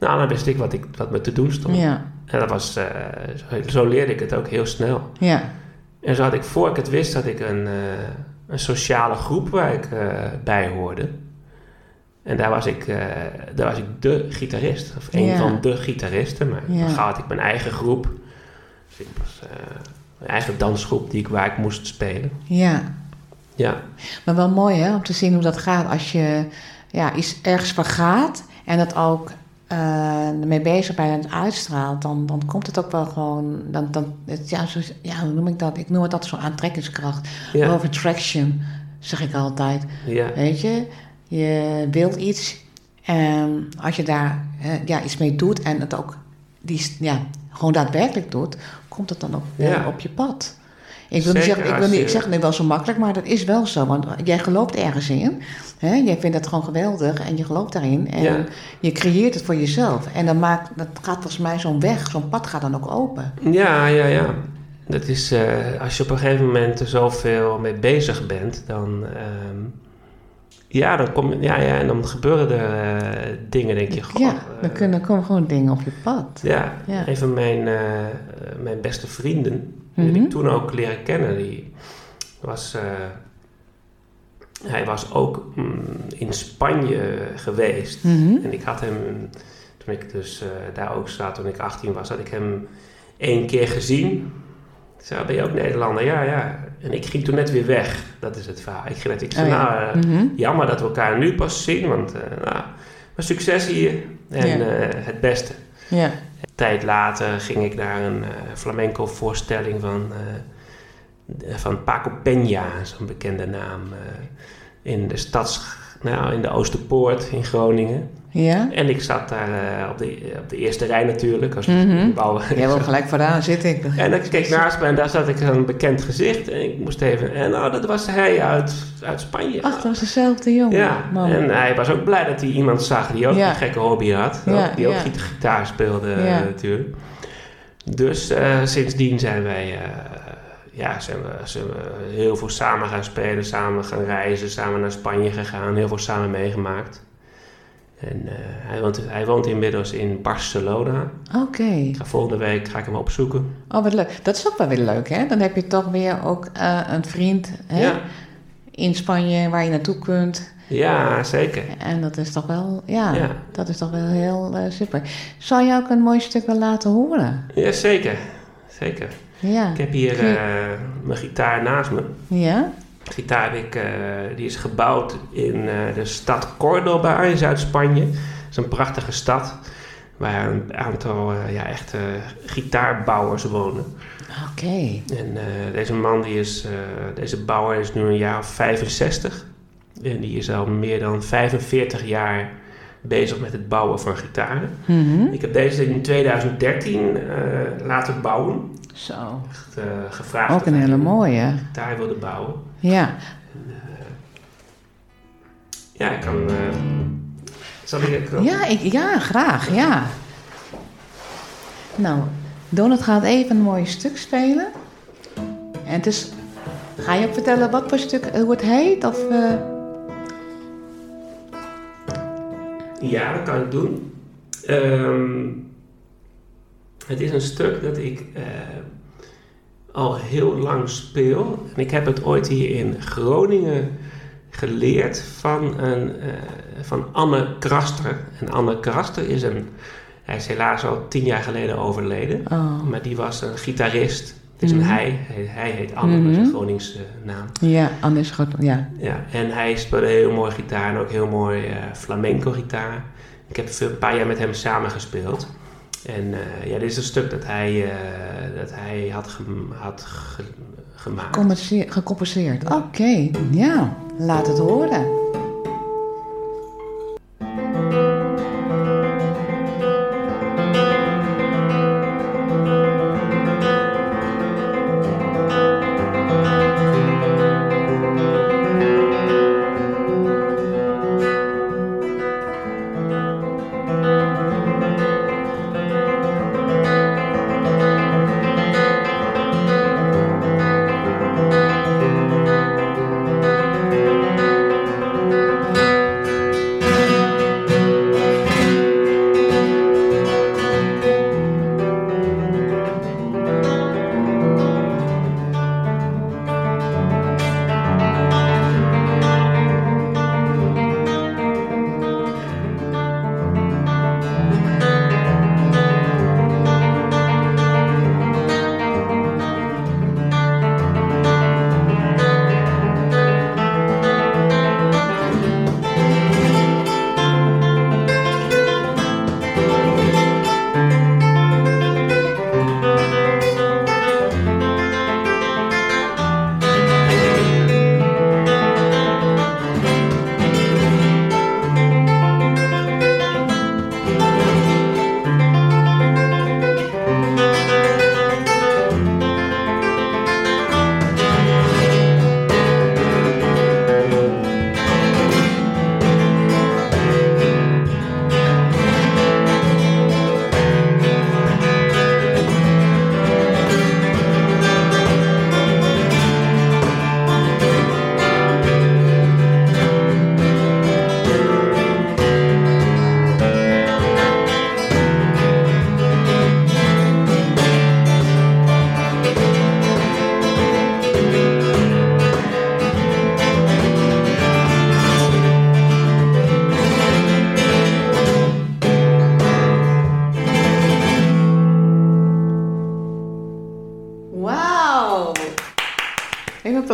Nou, dan wist ik wat, ik wat me te doen stond. Ja. En dat was, eh, zo, zo leerde ik het ook heel snel. Ja. En zo had ik, voor ik het wist, had ik een, eh, een sociale groep waar ik eh, bij hoorde. En daar was ik, eh, daar was ik de gitarist, of een Ja. van de gitaristen. Maar Ja. dan had ik mijn eigen groep. Dus was eh, mijn eigen dansgroep die ik, waar ik moest spelen. Ja. Ja, Maar wel mooi hè, om te zien hoe dat gaat als je ja, iets ergens voor gaat en het ook eh ermee bezig bent en het uitstraalt, dan, dan komt het ook wel gewoon, dan, dan, het, ja, zo, ja, hoe noem ik dat? Ik noem het altijd zo'n aantrekkingskracht. ja, of attraction, zeg ik altijd. ja, Weet je, je wilt iets en als je daar eh, ja, iets mee doet en het ook die, ja, gewoon daadwerkelijk doet, komt het dan ook Ja. op je pad. Ik wil, niet zeggen, ik, wil niet, ik zeg het nu wel zo makkelijk, maar dat is wel zo. Want jij gelooft ergens in. Hè? Jij vindt het gewoon geweldig en je gelooft daarin. En Ja. je creëert het voor jezelf. En dan maakt, dat gaat volgens mij zo'n weg, zo'n pad gaat dan ook open. ja, ja, ja. Dat is, eh, als je op een gegeven moment er zoveel mee bezig bent, dan, ehm, ja, dan kom ja, ja, en dan gebeuren er eh, dingen, denk je, goh, ja, eh, dan kunnen, komen gewoon dingen op je pad. Ja, Ja. een van mijn, eh, mijn beste vrienden, die heb Mhm. ik toen ook leren kennen, die was, hij was ook mm, in Spanje geweest. Mhm. En ik had hem, toen ik dus daar ook zat, toen ik 18 was, had ik hem één keer gezien. Ik zei, ben je ook Nederlander? Ja, ja. En ik ging toen net weer weg. Dat is het verhaal. Ik ging net, ik zei, Oh ja. nou, eh, Mhm. jammer dat we elkaar nu pas zien, want uh, nou, maar succes hier en eh, het beste. Een tijd later ging ik naar een eh, flamenco voorstelling van, eh, van Paco Peña, zo'n bekende naam, eh, in de stads, nou, in de Oosterpoort in Groningen. Ja? En ik zat daar eh, op, de, op de eerste rij natuurlijk. Als Mhm. bouw- Jij wil gelijk vooraan zitten. Ik en ik keek naast me en daar zat ik een bekend gezicht. En ik moest even... En nou, dat was hij uit, uit Spanje. Ach, dat was dezelfde jongen. Ja, Man. en hij was ook blij dat hij iemand zag die ook Ja. een gekke hobby had. Ja, die ook ja. gita- gitaar speelde eh, natuurlijk. Dus eh, sindsdien zijn wij, eh, ja, zijn we, zijn we heel veel samen gaan spelen, samen gaan reizen, samen naar Spanje gegaan, heel veel samen meegemaakt. En eh, hij, woont, hij woont inmiddels in Barcelona. Oké. Ga volgende week ga ik hem opzoeken. Oh, wat leuk. Dat is ook wel weer leuk, hè? Dan heb je toch weer ook eh, een vriend hè? Ja, in Spanje waar je naartoe kunt. ja, zeker. En dat is toch wel, ja, Ja. dat is toch wel heel eh, super. Zou je ook een mooi stuk willen laten horen? Ja, zeker. Zeker. Ja. Ik heb hier je- mijn gitaar naast me. Ja? Gitaar heb ik, eh, die is gebouwd in eh, de stad Córdoba in Zuid-Spanje. Dat is een prachtige stad waar een aantal eh, ja, echte gitaarbouwers wonen. Oké. En deze man, die is, deze bouwer is nu een jaar of 65. En die is al meer dan 45 jaar bezig met het bouwen van gitaren. Mhm. Ik heb deze in 2013 eh, laten bouwen. Zo. Echt, gevraagd Ook een hele mooie. gitaar wilde bouwen. Ja. Ja, ik kan... eh, zal ik... Ja, ik, ja, graag. Ja. Nou, Donald gaat even een mooi stuk spelen. En het is... Ga je ook vertellen wat voor stuk, hoe het heet? Of, eh, Ja, dat kan ik doen. Ehm, het is een stuk dat ik eh, al heel lang speel. En ik heb het ooit hier in Groningen geleerd van, een, eh, van Anne Kraster. En Anne Kraster is een... Hij is helaas al tien jaar geleden overleden. Oh. Maar die was een gitarist. Het is Mhm. een hij. hij. Hij heet Anne, dat is Mhm. een Groningse naam. Ja, anders goed. Ja. Ja, en hij speelde heel mooi gitaar en ook heel mooi eh, flamenco gitaar. Ik heb veel, een paar jaar met hem samen gespeeld. En eh, ja, dit is een stuk dat hij, eh, dat hij had, had ge- gemaakt. Compenseer- gecompenseerd. Oké, ja. Laat het horen.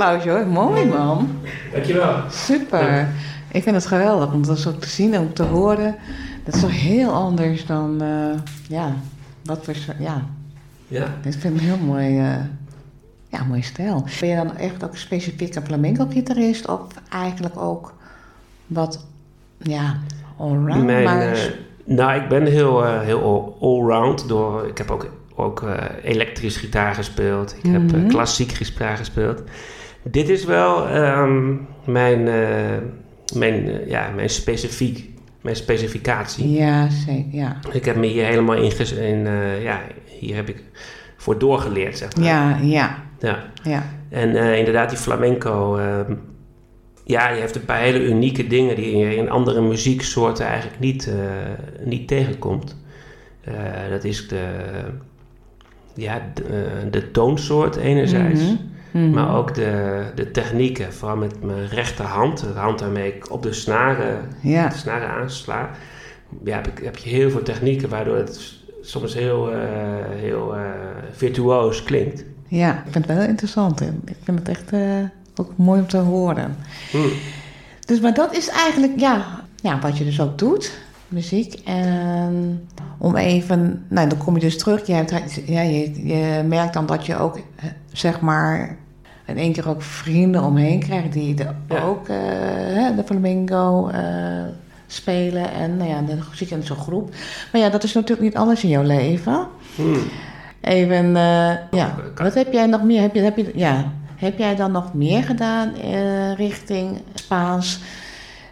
Applausje hoor. Mooi man. Dankjewel. Super. Ik vind het geweldig om dat zo te zien en om te horen. Dat is toch heel anders dan, eh, ja, wat voor, ja, Ja. ik vind het een heel mooi, eh, ja, mooi stijl. Ben je dan echt ook specifiek een flamenco-gitarist of eigenlijk ook wat, ja, allround? Mijn, maar, eh, nou, ik ben heel, heel all- allround. Door, ik heb ook, ook eh, elektrisch gitaar gespeeld. Ik heb Mhm. klassiek gitaar gespeeld. Dit is wel ehm, mijn, eh, mijn, eh, ja, mijn specifiek, mijn specificatie. ja, zeker, ja. Ik heb me hier helemaal in, in eh, ja, hier heb ik voor doorgeleerd, zeg maar. Ja, ja, Ja. ja. En inderdaad, die flamenco, ehm, ja, je hebt een paar hele unieke dingen die je in andere muzieksoorten eigenlijk niet, niet tegenkomt. Dat is de, ja, de, de toonsoort enerzijds, Mhm, mhm. maar ook de, de technieken, vooral met mijn rechterhand, de hand waarmee ik op de snaren, Ja, de snaren aansla. Ja, heb, ik, heb je heel veel technieken waardoor het soms heel, eh, heel eh, virtuoos klinkt. ja, ik vind het wel interessant. Ik vind het echt eh, ook mooi om te horen. Hm. Dus, maar dat is eigenlijk, ja, ja, wat je dus ook doet, muziek. En om even, nou, dan kom je dus terug. Je, hebt, ja, je, je merkt dan dat je ook, zeg maar, in één keer ook vrienden omheen krijgt die de, Ja. ook eh, de flamingo eh, spelen en nou ja, dan zit je in zo'n groep. Maar ja, dat is natuurlijk niet alles in jouw leven. Hmm. Even, eh, ja, kan- wat heb jij nog meer? Heb, je, heb, je, ja, heb jij dan nog meer gedaan richting Spaans?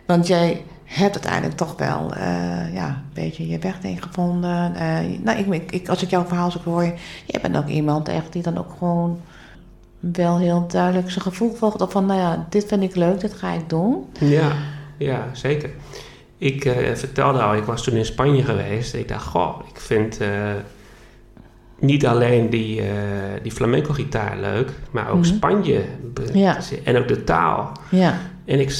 Want jij hebt uiteindelijk toch wel ja, een beetje je weg in gevonden. Nou, ik, ik, ik- als ik jouw verhaal zo hoor, jij bent ook iemand echt die dan ook gewoon wel heel duidelijk zijn gevoel volgt. Van, nou ja, dit vind ik leuk, dit ga ik doen. Ja, ja, zeker. Ik eh, vertelde al, ik was toen in Spanje geweest. Ik dacht, goh, ik vind eh, niet alleen die, eh, die flamenco-gitaar leuk, maar ook Mhm. Spanje. Ja. En ook de taal. Ja, En ik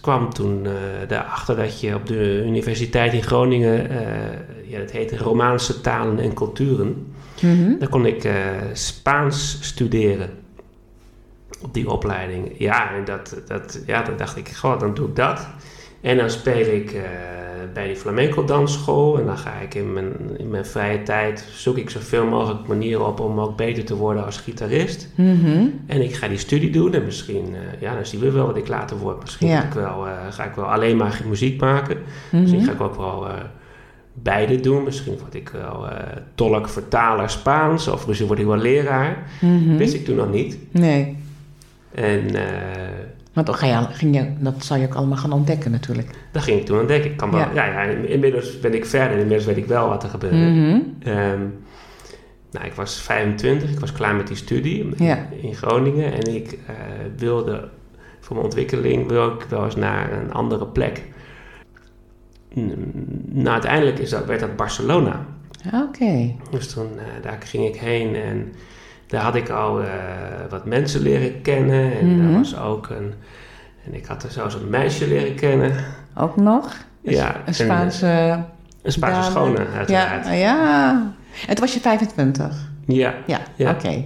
kwam toen daarachter dat je op de Universiteit in Groningen, ja, dat heette Romaanse talen en culturen. Mhm. Daar kon ik Spaans studeren op die opleiding. Ja, en dat, dat, ja, dan dacht ik, goh, dan doe ik dat. En dan speel ik eh, bij die flamenco dansschool. En dan ga ik in mijn, in mijn vrije tijd, zoek ik zoveel mogelijk manieren op om ook beter te worden als gitarist. Mhm. En ik ga die studie doen en misschien, eh, ja, dan zien we wel wat ik later word. Misschien Ja. ik wel, eh, ga ik wel alleen maar muziek maken. Mhm. Misschien ga ik ook wel beide doen. Misschien word ik wel eh, tolk, vertaler Spaans of misschien word ik wel leraar. Mhm. Wist ik toen nog niet. Nee. En Want dan ga je, ging je, dat zal je ook allemaal gaan ontdekken natuurlijk. dat ging ik toen ontdekken. Ik kan wel, Ja. ja. Ja, in- inmiddels ben ik verder. Inmiddels weet ik wel wat er gebeurde. Mhm. Ehm, nou, ik was 25, ik was klaar met die studie Ja. in, in Groningen. En ik eh, wilde, voor mijn ontwikkeling, wil ik wel eens naar een andere plek. Nou, uiteindelijk is dat, werd dat Barcelona. Oké. Dus toen, eh, daar ging ik heen en daar had ik al eh, wat mensen leren kennen. En Mhm. daar was ook een, en ik had er zelfs een meisje leren kennen. Ook nog? Een- Ja, Een en, Spaanse... Een Spaanse dame. schone, uiteraard. Ja, ja. En toen was je 25? Ja, Ja, Ja. oké.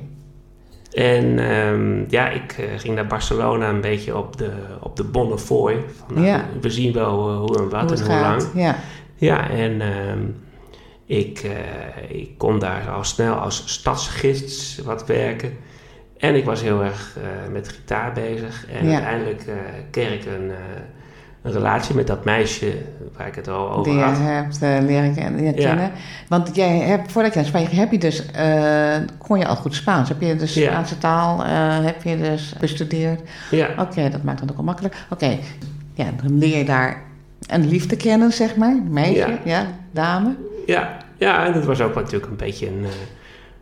En ehm, ja, ik eh, ging naar Barcelona een beetje op de, op de Bonnefoy. Van, nou, Ja. We zien wel eh, hoe en wat Hoe en hoe gaat. lang. Ja. Ja, en ehm, ik, eh, ik kon daar al snel als stadsgids wat werken. En ik was heel erg eh, met gitaar bezig. En Ja. uiteindelijk eh, kreeg ik een, een relatie met dat meisje waar ik het al over Die je had. hebt eh, leren ken- leren Ja. kennen. Want jij hebt, voordat je naar Spanje heb je dus, kon je al goed Spaans. Heb je dus Ja. Spaanse taal, heb je dus bestudeerd. Ja, Oké, dat maakt het ook wel makkelijk. Oké, ja, dan leer je daar een liefde kennen, zeg maar. Meisje, ja, Ja. dame. Ja, ja, en dat was ook natuurlijk een beetje een, eh,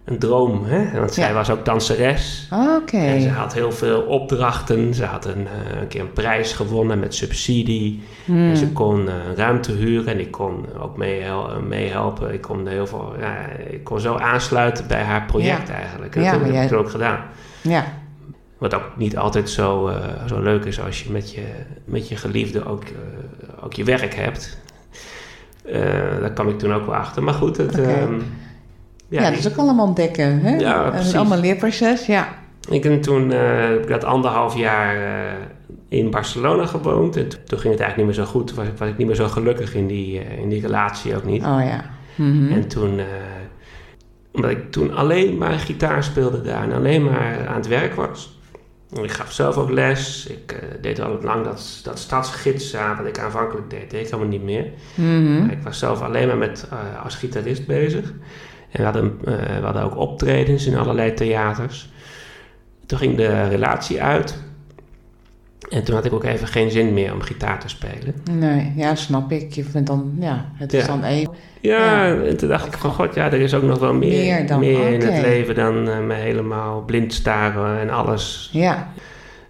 een droom. Hè? Want zij Ja. was ook danseres. Oké. En ze had heel veel opdrachten. Ze had een, eh, een keer een prijs gewonnen met subsidie. Hmm. En ze kon eh, een ruimte huren en ik kon ook meehel- eh, meehelpen. Ik kon heel veel, ja, ik kon zo aansluiten bij haar project eigenlijk. En dat heb ik jij- ook gedaan. Ja, Wat ook niet altijd zo, eh, zo leuk is als je met je, met je geliefde ook, eh, ook je werk hebt. Eh, daar kwam ik toen ook wel achter. Maar goed, het, ehm, ja, ja, dat is ook allemaal ontdekken. Hè? Ja, Dat is allemaal leerproces, ja. Ik heb toen eh, heb ik dat anderhalf jaar eh, in Barcelona gewoond. En to- toen ging het eigenlijk niet meer zo goed. Was, was ik niet meer zo gelukkig in die, in die relatie ook niet. Oh ja. Mhm. En toen, omdat ik toen alleen maar gitaar speelde daar en alleen maar aan het werk was. Ik gaf zelf ook les. Ik eh, deed al lang dat, dat stadsgids aan, wat ik aanvankelijk deed. deed ik helemaal niet meer. Mhm. Ik was zelf alleen maar met, eh, als gitarist bezig. En we hadden, eh, we hadden ook optredens in allerlei theaters. Toen ging de relatie uit. En toen had ik ook even geen zin meer om gitaar te spelen. Nee, ja, snap ik. Je vindt dan, ja, het is Ja. dan even. Ja, Ja. en toen dacht ik van god, ja, er is ook nog wel meer, Meer dan, meer in het leven dan eh, me helemaal blind staren en alles, Ja,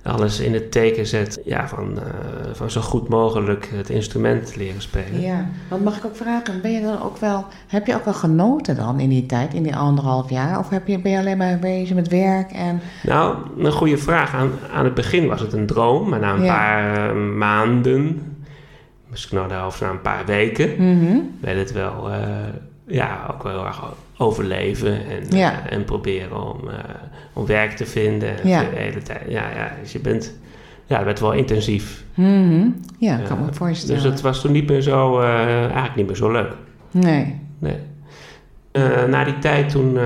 alles in het teken zetten. Ja, van, eh, van zo goed mogelijk het instrument leren spelen. ja. Wat mag ik ook vragen? Ben je dan ook wel, heb je ook wel genoten dan in die tijd, in die anderhalf jaar? Of heb je, ben je alleen maar bezig met werk en... Nou, een goede vraag. Aan, aan het begin was het een droom, maar na een Ja. paar eh, maanden, misschien nou zelfs na een paar weken, Mhm. werd het wel, eh, ja, ook wel heel erg overleven en, Ja. eh, en proberen om, eh, om werk te vinden. Ja. De hele tijd, ja, ja, dus je bent, ja, het werd wel intensief. Mhm. Ja, kan me voorstellen. Dus het was toen niet meer zo, eh, eigenlijk niet meer zo leuk. Nee. Nee. Na die tijd toen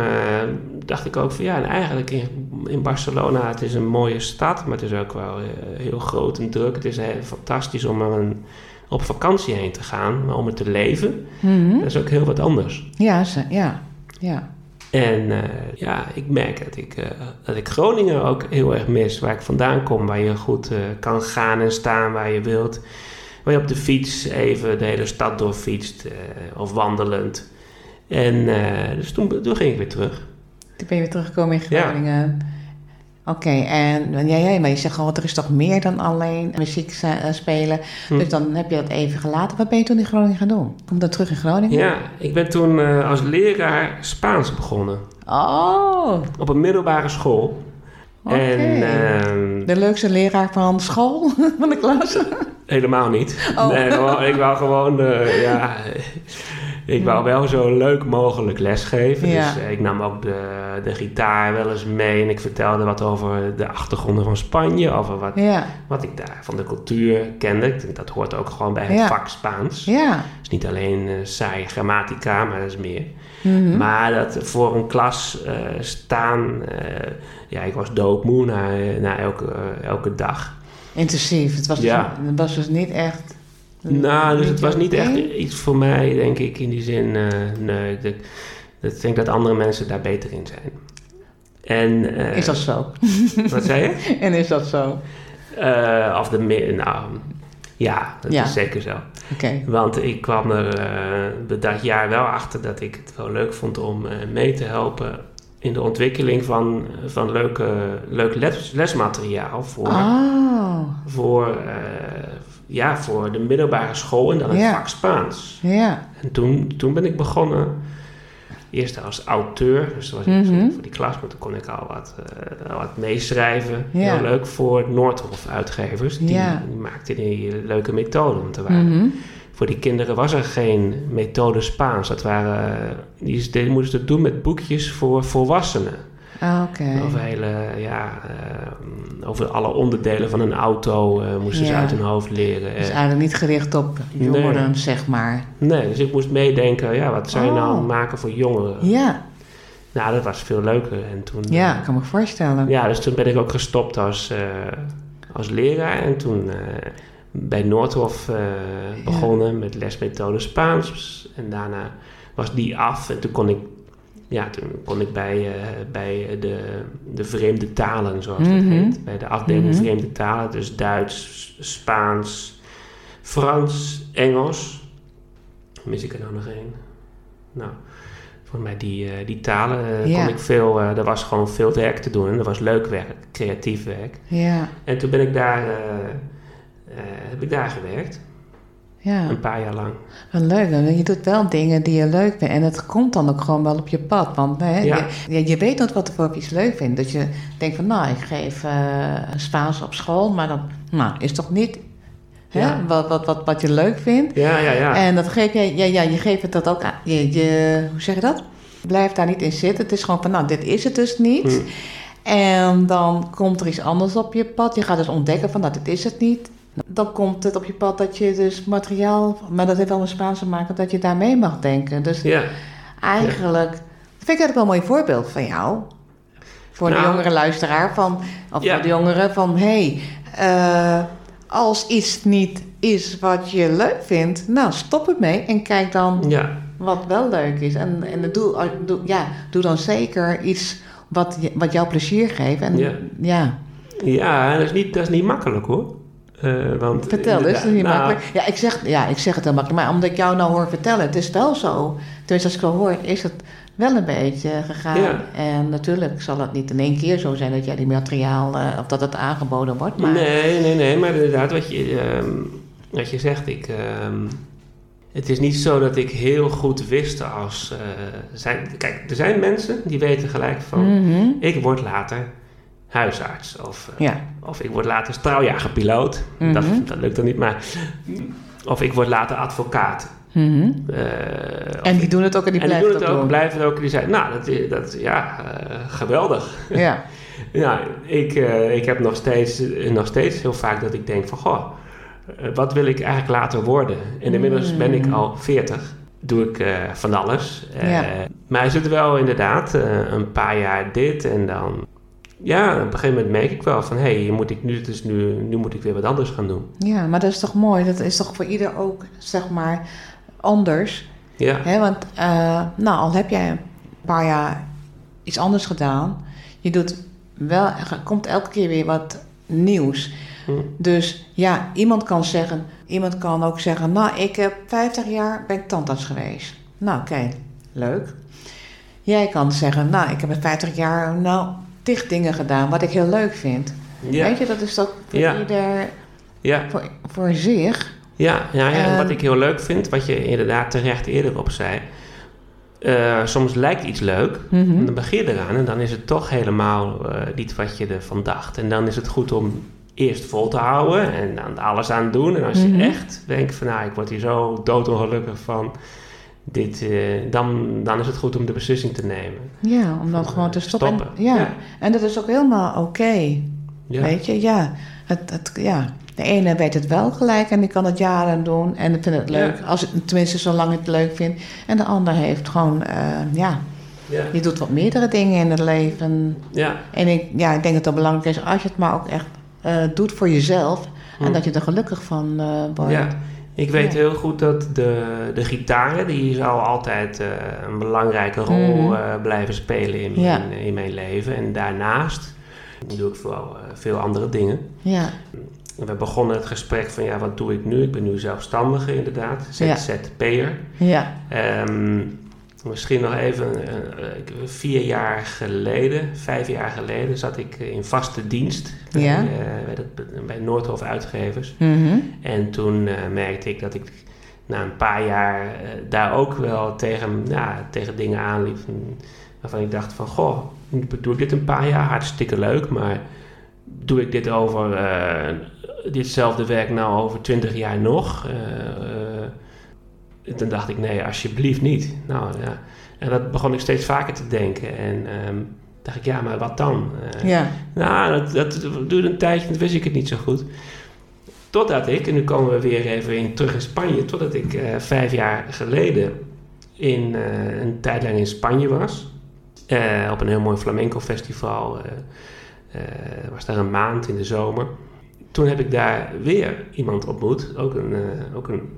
dacht ik ook van ja, en eigenlijk in, in Barcelona, het is een mooie stad, maar het is ook wel heel groot en druk. Het is fantastisch om aan een, op vakantie heen te gaan, maar om het te leven, Mhm. dat is ook heel wat anders. Ja, ze- ja, ja. En eh, ja, ik merk dat ik, eh, dat ik Groningen ook heel erg mis. Waar ik vandaan kom, waar je goed eh, kan gaan en staan waar je wilt. Waar je op de fiets even de hele stad doorfietst of wandelend. En dus toen, toen ging ik weer terug. Toen ben je weer teruggekomen in Ja. Oké, en ja, ja, maar je zegt gewoon, er is toch meer dan alleen muziek eh, spelen. Hm. Dus dan heb je dat even gelaten. Wat ben je toen in Groningen gaan doen? Kom dan terug in Groningen? Ja, ik ben toen eh, als leraar Spaans begonnen. Oh, Op een middelbare school. oké. En ehm, De leukste leraar van school, *laughs* van de klas? helemaal niet. Oh. Nee, ik wou gewoon, eh, ja, ik wou wel zo leuk mogelijk lesgeven. Ja. Dus eh, ik nam ook de, de gitaar wel eens mee en ik vertelde wat over de achtergronden van Spanje, over wat, Ja, wat ik daar van de cultuur kende. Dat hoort ook gewoon bij het Ja. vak Spaans. ja. Het is niet alleen eh saai grammatica, maar dat is meer. Mhm. Maar dat voor een klas eh, staan, ja, ik was doodmoe na, na elke, elke dag. Intensief. Het was, dus, het was dus niet echt... Nou, dus het was niet echt iets voor mij, denk ik, in die zin. eh, nee, ik denk, dat, denk dat andere mensen daar beter in zijn. En, eh, Is dat zo? *laughs* Wat zei je? En is dat zo? Eh, of de nou, ja, dat Ja. is zeker zo. Oké. Want ik kwam er eh, dat jaar wel achter dat ik het wel leuk vond om eh, mee te helpen in de ontwikkeling van, van leuke, leuk les, lesmateriaal voor, Oh, voor, eh, ja, voor de middelbare school en dan het Ja. vak Spaans. ja. En toen, toen ben ik begonnen, eerst als auteur, dus dat was ik Mhm. voor die klas, maar toen kon ik al wat, al wat meeschrijven. Ja. Heel leuk voor Noordhof uitgevers, die, Ja. die maakten die leuke methoden. Want er waren, Mhm. voor die kinderen was er geen methode Spaans. Dat waren, die, die moesten het doen met boekjes voor volwassenen. Ah, Oké. Over, hele, ja, eh, over alle onderdelen van een auto eh, moesten ze uit hun hoofd leren. Dus Eh, eigenlijk niet gericht op jongeren, Nee. zeg maar. nee, dus ik moest meedenken, ja, wat zou je nou Oh. maken voor jongeren? Ja, Nou, dat was veel leuker. En toen, ja, ik kan me voorstellen. ja, dus toen ben ik ook gestopt als, als leraar. En toen bij Noordhof begonnen met lesmethode Spaans. En daarna was die af. En toen kon ik, ja, toen kon ik bij, eh, bij de, de vreemde talen, zoals dat Mhm. heet. Bij de afdeling Mhm. vreemde talen. Dus Duits, Spaans, Frans, Engels. Mis ik er nou nog één? Nou, voor mij die, eh, die talen eh, kon ik veel... eh er was gewoon veel werk te doen. En dat was leuk werk, creatief werk. Ja, En toen ben ik daar, eh, eh, heb ik daar gewerkt. Ja. Een paar jaar lang. Wat leuk. Je doet wel dingen die je leuk vindt. En het komt dan ook gewoon wel op je pad. Want hè, Ja. je, je, weet nooit wat voor iets leuk vindt. Dat je denkt van, nou, ik geef eh, Spaans op school. Maar dan nou, is toch niet hè, Ja. wat, wat, wat, wat je leuk vindt. Ja, ja, ja. En dat geef je, ja, ja, je geeft het dat ook aan. Je, je, hoe zeg je dat? Je blijft daar niet in zitten. Het is gewoon van, nou, dit is het dus niet. Hm. En dan komt er iets anders op je pad. Je gaat dus ontdekken van, nou, dit is het niet. Dan komt het op je pad dat je dus materiaal, maar dat heeft wel een Spaans te maken, dat je daarmee mag denken. Dus ja. eigenlijk, dat vind ik eigenlijk wel een mooi voorbeeld van jou. Voor de Nou. jongere luisteraar, van, of Ja. voor de jongeren, van hé, hey, eh, als iets niet is wat je leuk vindt, nou stop ermee en kijk dan ja. wat wel leuk is. En, en doe, doe, ja, doe dan zeker iets wat, wat jou plezier geeft. En, Ja. ja. Ja, dat is niet, dat is niet makkelijk hoor. Eh, want Vertel dus, dat is niet nou, makkelijk. Ja ik, zeg, ja, ik zeg het heel makkelijk, maar omdat ik jou nou hoor vertellen, het is wel zo. Dus als ik zo hoor, is het wel een beetje gegaan. Ja. En natuurlijk zal het niet in één keer zo zijn dat jij die materiaal, eh, of dat het aangeboden wordt. Maar Nee, nee, nee, maar inderdaad, wat je, ehm, wat je zegt, ik, ehm, het is niet zo dat ik heel goed wist als. eh, zijn, kijk, er zijn mensen die weten gelijk van: Mhm. ik word later huisarts of, eh, Ja. of ik word later straaljagerpiloot. Mhm. dat, dat lukt dan niet, maar. Of ik word later advocaat. Mhm. Eh, En die doen het ook en die en die blijven doen het ook, doen. blijven ook. En die zeiden, nou, dat, is- dat ja, eh, geweldig. *laughs* Ja. Ja, ik, eh, ik heb nog steeds, nog steeds heel vaak dat ik denk van, goh, wat wil ik eigenlijk later worden? En inmiddels ben ik al 40. Doe ik eh, van alles. Eh, Ja. Maar is het wel inderdaad eh, een paar jaar dit en dan ja, op een gegeven moment merk ik wel van... hé, hey, moet ik nu, dus nu, nu moet ik weer wat anders gaan doen. Ja, maar dat is toch mooi? Dat is toch voor ieder ook, zeg maar, anders? Ja, Hè? Want, eh, nou, al heb jij een paar jaar iets anders gedaan... je doet wel, er komt elke keer weer wat nieuws. Hm. Dus ja, iemand kan zeggen... iemand kan ook zeggen... nou, ik heb 50 jaar ben ik tandarts geweest. Nou, oké, leuk. Jij kan zeggen... nou, ik heb in 50 jaar nou tig dingen gedaan... wat ik heel leuk vind. ja, Weet je, dat is toch voor Ja. ieder ja. voor, voor zich. Ja, ja, ja en wat Ehm. ik heel leuk vind, wat je inderdaad terecht eerder op zei. eh, soms lijkt iets leuk, en dan begin je eraan en dan is het toch helemaal eh, niet wat je ervan dacht. En dan is het goed om eerst vol te houden en dan alles aan doen. En als je Mhm. echt denkt van nou, ik word hier zo doodongelukkig van, dit, eh, dan, dan is het goed om de beslissing te nemen. Ja, om dan gewoon te stoppen. Stoppen, En, ja. ja. en dat is ook helemaal oké. Ja, Weet je, ja. Het, het, ja. De ene weet het wel gelijk en die kan het jaren doen en vindt het leuk. Ja. Als het, tenminste, zolang het leuk vindt. En de ander heeft gewoon, eh, ja, ja, die doet wat meerdere dingen in het leven. ja. En ik, ja, ik denk dat het belangrijk is als je het maar ook echt eh, doet voor jezelf. En Hm. dat je er gelukkig van eh, wordt. Ja, ik weet Ja. heel goed dat de, de gitaren, die zal altijd eh, een belangrijke rol Mhm. eh, blijven spelen in, Ja. in mijn leven. En daarnaast doe ik vooral eh, veel andere dingen. Ja, We begonnen het gesprek van, ja, wat doe ik nu? Ik ben nu zelfstandige inderdaad. ZZP'er. ja, misschien nog even, eh, vier jaar geleden, vijf jaar geleden, zat ik in vaste dienst bij, Ja. eh, bij, dat- bij Noordhof Uitgevers. Mhm. En toen eh, merkte ik dat ik na een paar jaar daar ook wel tegen, ja, tegen dingen aanliep. van- Waarvan ik dacht van, goh, doe ik dit een paar jaar? Hartstikke leuk, maar doe ik dit over, ditzelfde werk nou over twintig jaar nog? Eh, toen dacht ik, nee, alsjeblieft niet. Nou ja, en dat begon ik steeds vaker te denken. En ehm, dacht ik, ja, maar wat dan? Eh, ja, nou, dat, dat duurde een tijdje, toen wist ik het niet zo goed. Totdat ik, en nu komen we weer even in, terug in Spanje, totdat ik eh, vijf jaar geleden in, eh, een tijd lang in Spanje was. Op een heel mooi flamenco festival. was daar een maand in de zomer. Toen heb ik daar weer iemand ontmoet, ook een, ook een,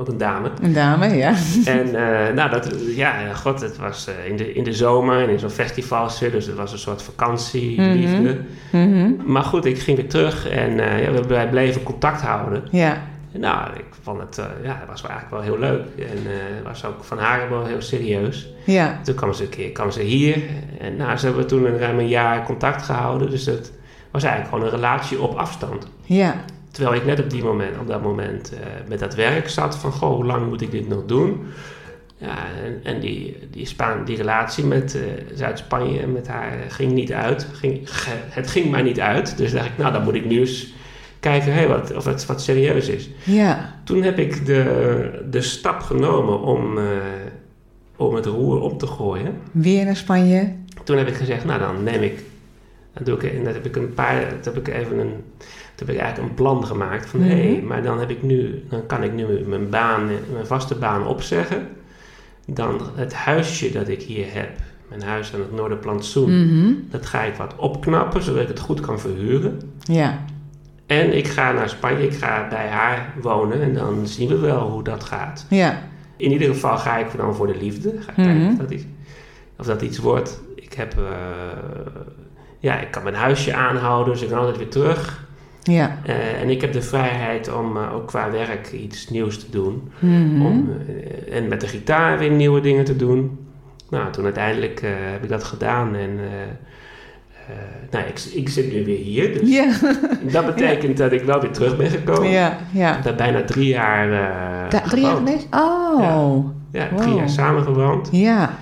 ook een dame. een dame, ja. En eh, nou, dat, ja, god, het was eh, in, de, in de zomer en in zo'n festivalsfeer, dus het was een soort vakantie, Mhm. liefde. Mhm. Maar goed, ik ging weer terug en eh, ja, we- wij bleven contact houden. Ja, En nou, ik vond het, ja, het was eigenlijk wel heel leuk. En was ook van haar wel heel serieus. ja, Toen kwam ze een keer kwam ze hier. En nou, ze hebben toen een ruim een jaar contact gehouden. Dus het was eigenlijk gewoon een relatie op afstand. ja, Terwijl ik net op, die moment, op dat moment eh, met dat werk zat van... Goh, hoe lang moet ik dit nog doen? Ja, en, en die, die, Spaan, die relatie met eh, Zuid-Spanje met haar ging niet uit. Ging, het ging maar niet uit. Dus dacht ik, nou, dan moet ik nu eens kijken hey, wat, of het wat serieus is. ja, Toen heb ik de, de stap genomen om, eh, om het roer om te gooien. weer naar Spanje. Toen heb ik gezegd, nou dan neem ik, dan doe ik, en dat heb ik een paar, dat heb ik even een, toen heb ik eigenlijk een plan gemaakt van, Mhm. hé, hey, maar dan heb ik nu, dan kan ik nu mijn baan, mijn vaste baan opzeggen. Dan het huisje dat ik hier heb, mijn huis aan het Noorderplantsoen, Mhm. dat ga ik wat opknappen, zodat ik het goed kan verhuren. Ja, En ik ga naar Spanje, ik ga bij haar wonen en dan zien we wel hoe dat gaat. ja, In ieder geval ga ik dan voor de liefde. Ga ik Mhm. kijken of dat, iets, of dat iets wordt. Ik heb... eh, ja, ik kan mijn huisje aanhouden, dus ik kan altijd weer terug. Ja. Eh, en ik heb de vrijheid om eh, ook qua werk iets nieuws te doen. Mhm. Om, eh, en met de gitaar weer nieuwe dingen te doen. Nou, toen uiteindelijk heb ik dat gedaan. En nou, ik, ik zit nu weer hier. Dus Ja, *laughs* dat betekent dat ik wel weer terug ben gekomen. ja, Ik ja. heb daar bijna drie jaar Da- drie jaar geweest? Oh, Ja, drie jaar samengewoond. ja.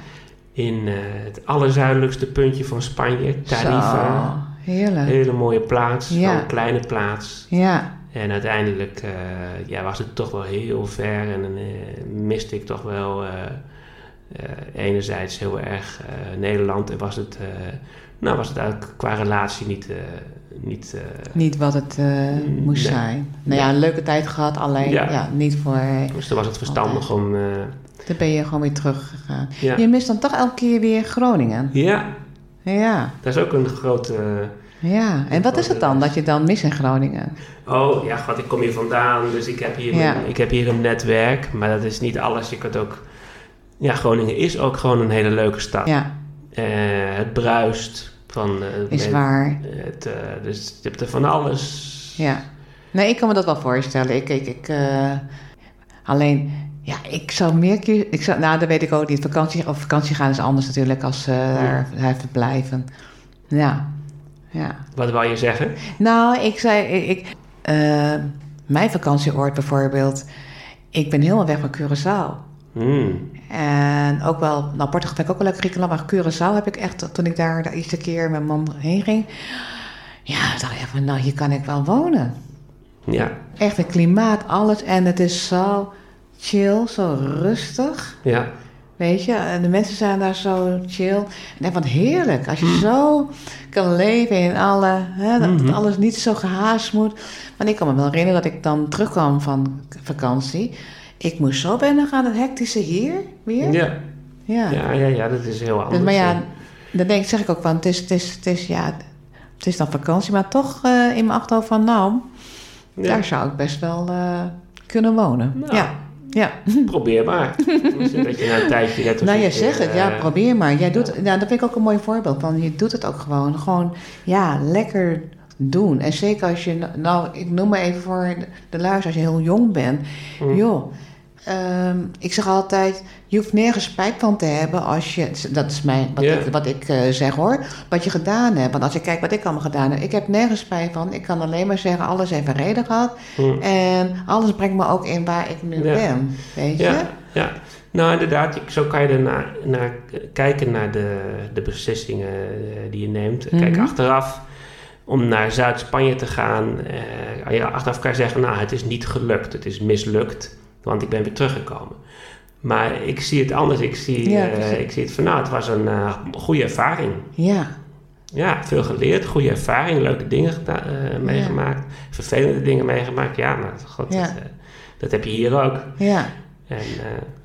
In het allerzuidelijkste puntje van Spanje, Tarifa. Zo, heerlijk. Hele mooie plaats, Ja. een kleine plaats. Ja, En uiteindelijk eh, ja, was het toch wel heel ver en eh, miste ik toch wel eh, enerzijds heel erg Nederland en was het, nou, was het eigenlijk qua relatie niet, niet niet wat het moest Nee. zijn. Nou ja, een leuke tijd gehad, alleen Ja. ja. niet voor... dus toen was het verstandig om, Dan ben je gewoon weer teruggegaan. ja, Je mist dan toch elke keer weer Groningen. ja, Ja. Dat is ook een grote... Ja, en wat is het dan dat je dan mist in Groningen? Oh, ja, god, ik kom hier vandaan, dus ik heb hier, Ja. ik heb hier een netwerk. Maar dat is niet alles. Je kunt ook... Ja, Groningen is ook gewoon een hele leuke stad. Ja, Eh, het bruist van... eh, is waar. Het, eh, dus je hebt er van alles. Ja. Nee, ik kan me dat wel voorstellen. Ik, ik, ik, alleen, ja, ik zou meer keer... Ik zou, nou, dat weet ik ook niet. Vakantie, of vakantie gaan is anders natuurlijk als eh daar, daar verblijven. Ja, ja. Wat wou je zeggen? Nou, ik zei... Ik, ik, eh, mijn vakantieoord bijvoorbeeld... Ik ben helemaal weg van Curaçao. Hmm. En ook wel, nou Portugal vind ik ook wel lekker Griekenland, maar Curaçao heb ik echt, toen ik daar de eerste keer met mijn man heen ging, ja, dacht ik van, nou hier kan ik wel wonen. Ja, Echt het klimaat, alles en het is zo chill, zo rustig, ja. weet je. En de mensen zijn daar zo chill. En van heerlijk, als je zo kan leven in alle, hè, dat Mhm. alles niet zo gehaast moet. Want ik kan me wel herinneren dat ik dan terugkwam van vakantie. Ik moest zo wennen aan het hectische hier weer. Ja, Ja. ja, ja, ja, dat is heel anders. Dus, maar ja, dan denk, zeg ik ook van, het is, het is, het is, ja, het is dan vakantie, maar toch eh, in mijn achterhoofd van, nou, Ja, daar zou ik best wel eh, kunnen wonen. Nou. Ja, ja. Probeer maar. *laughs* Dat je na een tijdje net Nou, jij zegt het, eh, ja, probeer maar. Jij doet, nou, dat vind ik ook een mooi voorbeeld van, je doet het ook gewoon, gewoon, ja, lekker doen. En zeker als je, nou, ik noem maar even voor de, luisteraar, als je heel jong bent, Mm. joh. Ehm, ik zeg altijd, je hoeft nergens spijt van te hebben als je, dat is mijn, wat ik, wat ik eh, zeg hoor, wat je gedaan hebt. Want als je kijkt wat ik allemaal gedaan heb, ik heb nergens spijt van. Ik kan alleen maar zeggen, alles heeft een reden gehad. hm. En alles brengt me ook in waar ik nu ben, weet je? Ja, ja. Nou, inderdaad, zo kan je er naar, naar kijken naar de, de beslissingen eh, die je neemt. Kijk, Mhm. achteraf, om naar Zuid-Spanje te gaan, eh, achteraf kan je zeggen, nou, het is niet gelukt, het is mislukt, want ik ben weer teruggekomen. Maar ik zie het anders. Ik zie, Ja, eh, ik zie het van, nou, het was een eh, goede ervaring. Ja, Ja, veel geleerd, goede ervaring, leuke dingen eh, meegemaakt, vervelende dingen meegemaakt. Ja, maar god, Ja. Dat, dat heb je hier ook. ja. En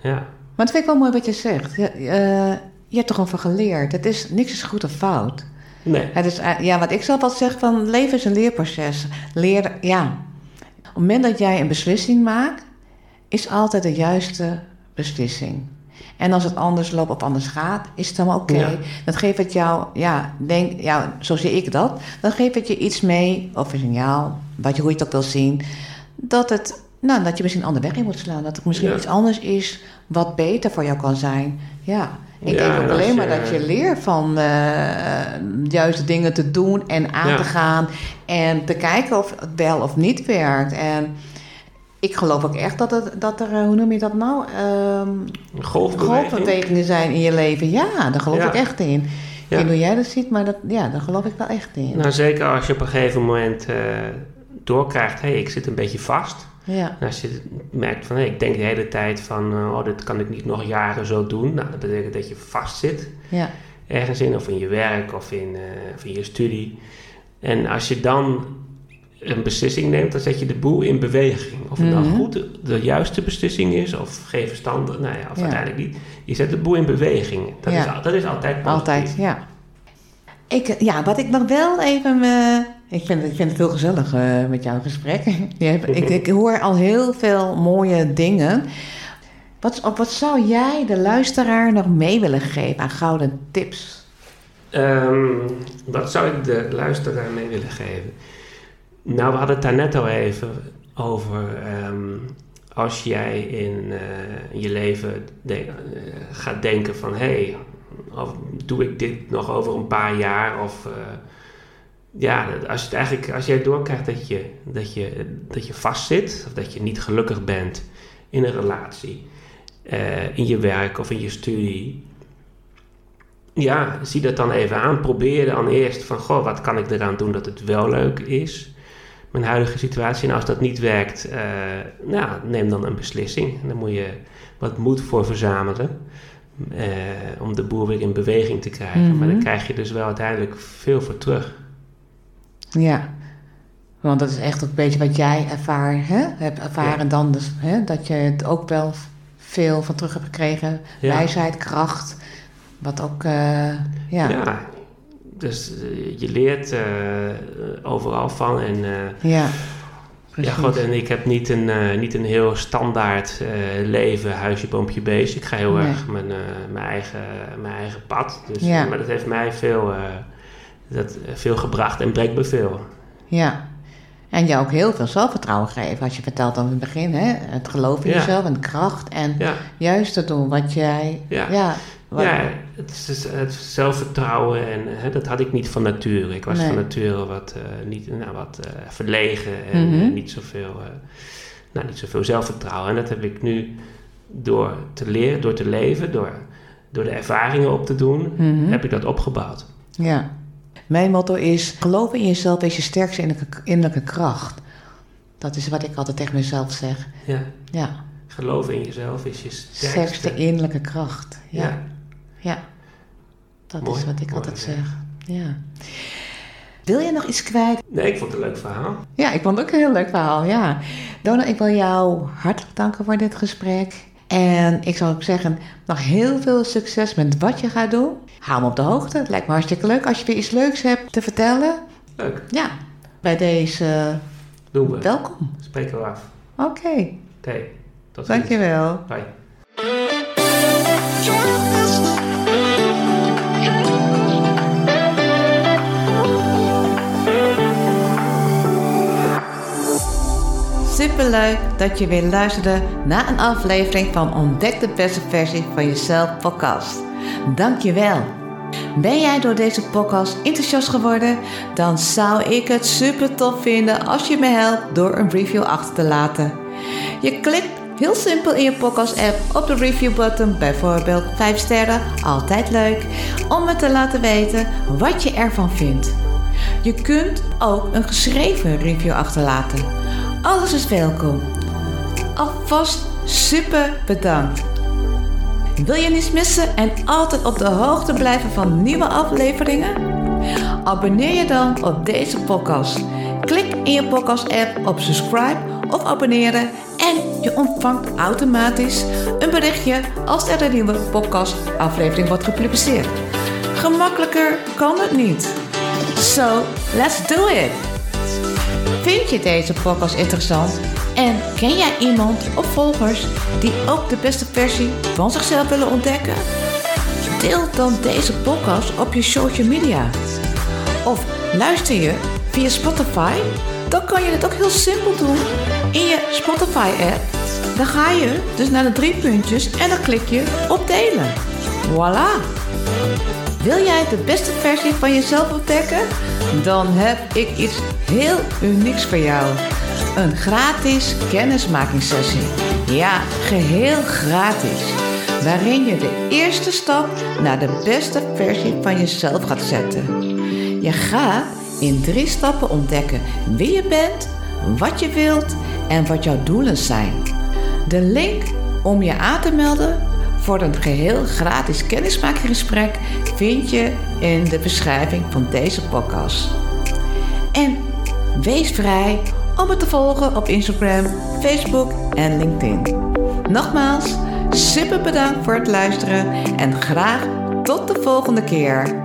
ja, Maar het vind ik wel mooi wat je zegt. Je, je hebt er gewoon van geleerd. Het is, niks is goed of fout. nee. Het is, ja, wat ik zelf altijd zeg, van leven is een leerproces. Leer, ja. Op het moment dat jij een beslissing maakt, is altijd de juiste beslissing. En als het anders loopt of anders gaat, is het dan oké. Ja. Dan geeft het jou, ja, denk, ja, zo zie ik dat. Dan geeft het je iets mee, of een signaal, wat je, hoe je het ook wil zien, dat, het, nou, dat je misschien een andere weg in moet slaan. Dat het misschien Ja. iets anders is wat beter voor jou kan zijn. Ja. Ik Ja, denk en ook alleen maar dat je leert van eh, de juiste dingen te doen en aan te gaan. En te kijken of het wel of niet werkt. En ik geloof ook echt dat, het, dat er, eh, hoe noem je dat nou? Ehm Een golfbeweging. golfbewegingen zijn in je leven. Ja, daar geloof Ja. ik echt in. Ik weet niet hoe jij dat ziet, maar dat, ja, daar geloof ik wel echt in. Nou, zeker als je op een gegeven moment eh, doorkrijgt, hé, hey, ik zit een beetje vast. Ja, En als je merkt van, hé, ik denk de hele tijd van, eh, oh, dit kan ik niet nog jaren zo doen. Nou, dat betekent dat je vast zit. ja, ergens in, of in je werk of in, of in je studie. En als je dan een beslissing neemt, dan zet je de boel in beweging. Of het Mhm. dan goed de, de juiste beslissing is, of geen verstand, nou ja, of Ja. uiteindelijk niet. Je zet de boel in beweging. Dat, Ja. is, dat is altijd positief. altijd, ja. Ik, ja, wat ik nog wel even... eh, ik, vind, ik vind het heel gezellig eh, met jouw gesprek. *laughs* Je hebt, ik, ik hoor al heel veel mooie dingen. Wat, op wat zou jij de luisteraar nog mee willen geven aan gouden tips? Ehm, wat zou ik de luisteraar mee willen geven? Nou, we hadden het daar net al even over. ehm, als jij in eh, je leven eh, gaat denken van... hé, hey, doe ik dit nog over een paar jaar? Of eh, ja, als, je eigenlijk, als jij doorkrijgt dat je, dat, je, dat je vastzit... of dat je niet gelukkig bent in een relatie... in je werk of in je studie ja, zie dat dan even aan. Probeer dan eerst van, goh, wat kan ik eraan doen dat het wel leuk is? Mijn huidige situatie. En als dat niet werkt, eh, nou, neem dan een beslissing. En dan moet je wat moed voor verzamelen. eh, om de boel weer in beweging te krijgen. Maar dan Mhm. krijg je dus wel uiteindelijk veel voor terug. Ja, want dat is echt ook een beetje wat jij ervaar, hè? hebt ervaren dan. Dus, hè? Dat je het ook wel veel van terug hebt gekregen. Ja. Wijsheid, kracht. Wat ook, eh, ja. Ja. Dus eh, je leert eh, overal van. En, eh, Ja. ja, goed, en ik heb niet een, niet een heel standaard leven, huisje, boompje, beestje. Ik ga heel Nee. erg mijn, mijn, eigen, mijn eigen pad. Dus, Ja. Maar dat heeft mij veel, dat, veel gebracht en brengt me veel. Ja. En je ook heel veel zelfvertrouwen geven. Als je vertelt aan het begin, hè? Het geloof in Ja. jezelf en kracht. En Ja, juist te doen wat jij... Ja. Ja, wat- ja het, is dus het zelfvertrouwen en hè, dat had ik niet van nature. Ik was Nee. van nature wat, eh, niet, nou, wat eh, verlegen en Mhm. eh, niet, zoveel, eh, nou, niet zoveel zelfvertrouwen. En dat heb ik nu door te leren, door te leven, door, door de ervaringen op te doen, Mhm. heb ik dat opgebouwd. Ja. Mijn motto is: geloof in jezelf is je sterkste innerlijke, innerlijke kracht. Dat is wat ik altijd tegen mezelf zeg. Ja. Ja, Geloof in jezelf is je sterkste. sterkste innerlijke kracht. Ja, Ja. Ja. Dat Mooi, is wat ik altijd zeg. Ja. Wil je nog iets kwijt? Nee, ik vond het een leuk verhaal. Ja, ik vond het ook een heel leuk verhaal. Ja. Donna, ik wil jou hartelijk danken voor dit gesprek. En ik zou ook zeggen, nog heel veel succes met wat je gaat doen. Hou me op de hoogte. Het lijkt me hartstikke leuk als je weer iets leuks hebt te vertellen. Leuk, Ja, bij deze doen we. welkom. Spreken we af. Oké, Oké, tot ziens. dankjewel. Bye. Superleuk dat je weer luisterde naar een aflevering van Ontdek de beste versie van jezelf podcast. Dankjewel. Ben jij door deze podcast enthousiast geworden? Dan zou ik het super tof vinden als je me helpt door een review achter te laten. Je klikt heel simpel in je podcast app op de review button, bijvoorbeeld 5 sterren, altijd leuk, om me te laten weten wat je ervan vindt. Je kunt ook een geschreven review achterlaten. Alles is welkom. Alvast super bedankt. Wil je niets missen en altijd op de hoogte blijven van nieuwe afleveringen? Abonneer je dan op deze podcast. Klik in je podcast-app op subscribe of abonneren en je ontvangt automatisch een berichtje als er een nieuwe podcast-aflevering wordt gepubliceerd. Gemakkelijker kan het niet. So, let's do it! Vind je deze podcast interessant? En ken jij iemand of volgers die ook de beste versie van zichzelf willen ontdekken? Deel dan deze podcast op je social media. Of luister je via Spotify? Dan kan je het ook heel simpel doen in je Spotify-app. Dan ga je dus naar de drie puntjes en dan klik je op delen. Voilà! Wil jij de beste versie van jezelf ontdekken? Dan heb ik iets heel unieks voor jou. Een gratis kennismakingssessie. Ja, geheel gratis. Waarin je de eerste stap naar de beste versie van jezelf gaat zetten. Je gaat in drie stappen ontdekken wie je bent, wat je wilt en wat jouw doelen zijn. De link om je aan te melden voor een geheel gratis kennismakinggesprek vind je in de beschrijving van deze podcast. En wees vrij om me te volgen op Instagram, Facebook en LinkedIn. Nogmaals, super bedankt voor het luisteren en graag tot de volgende keer.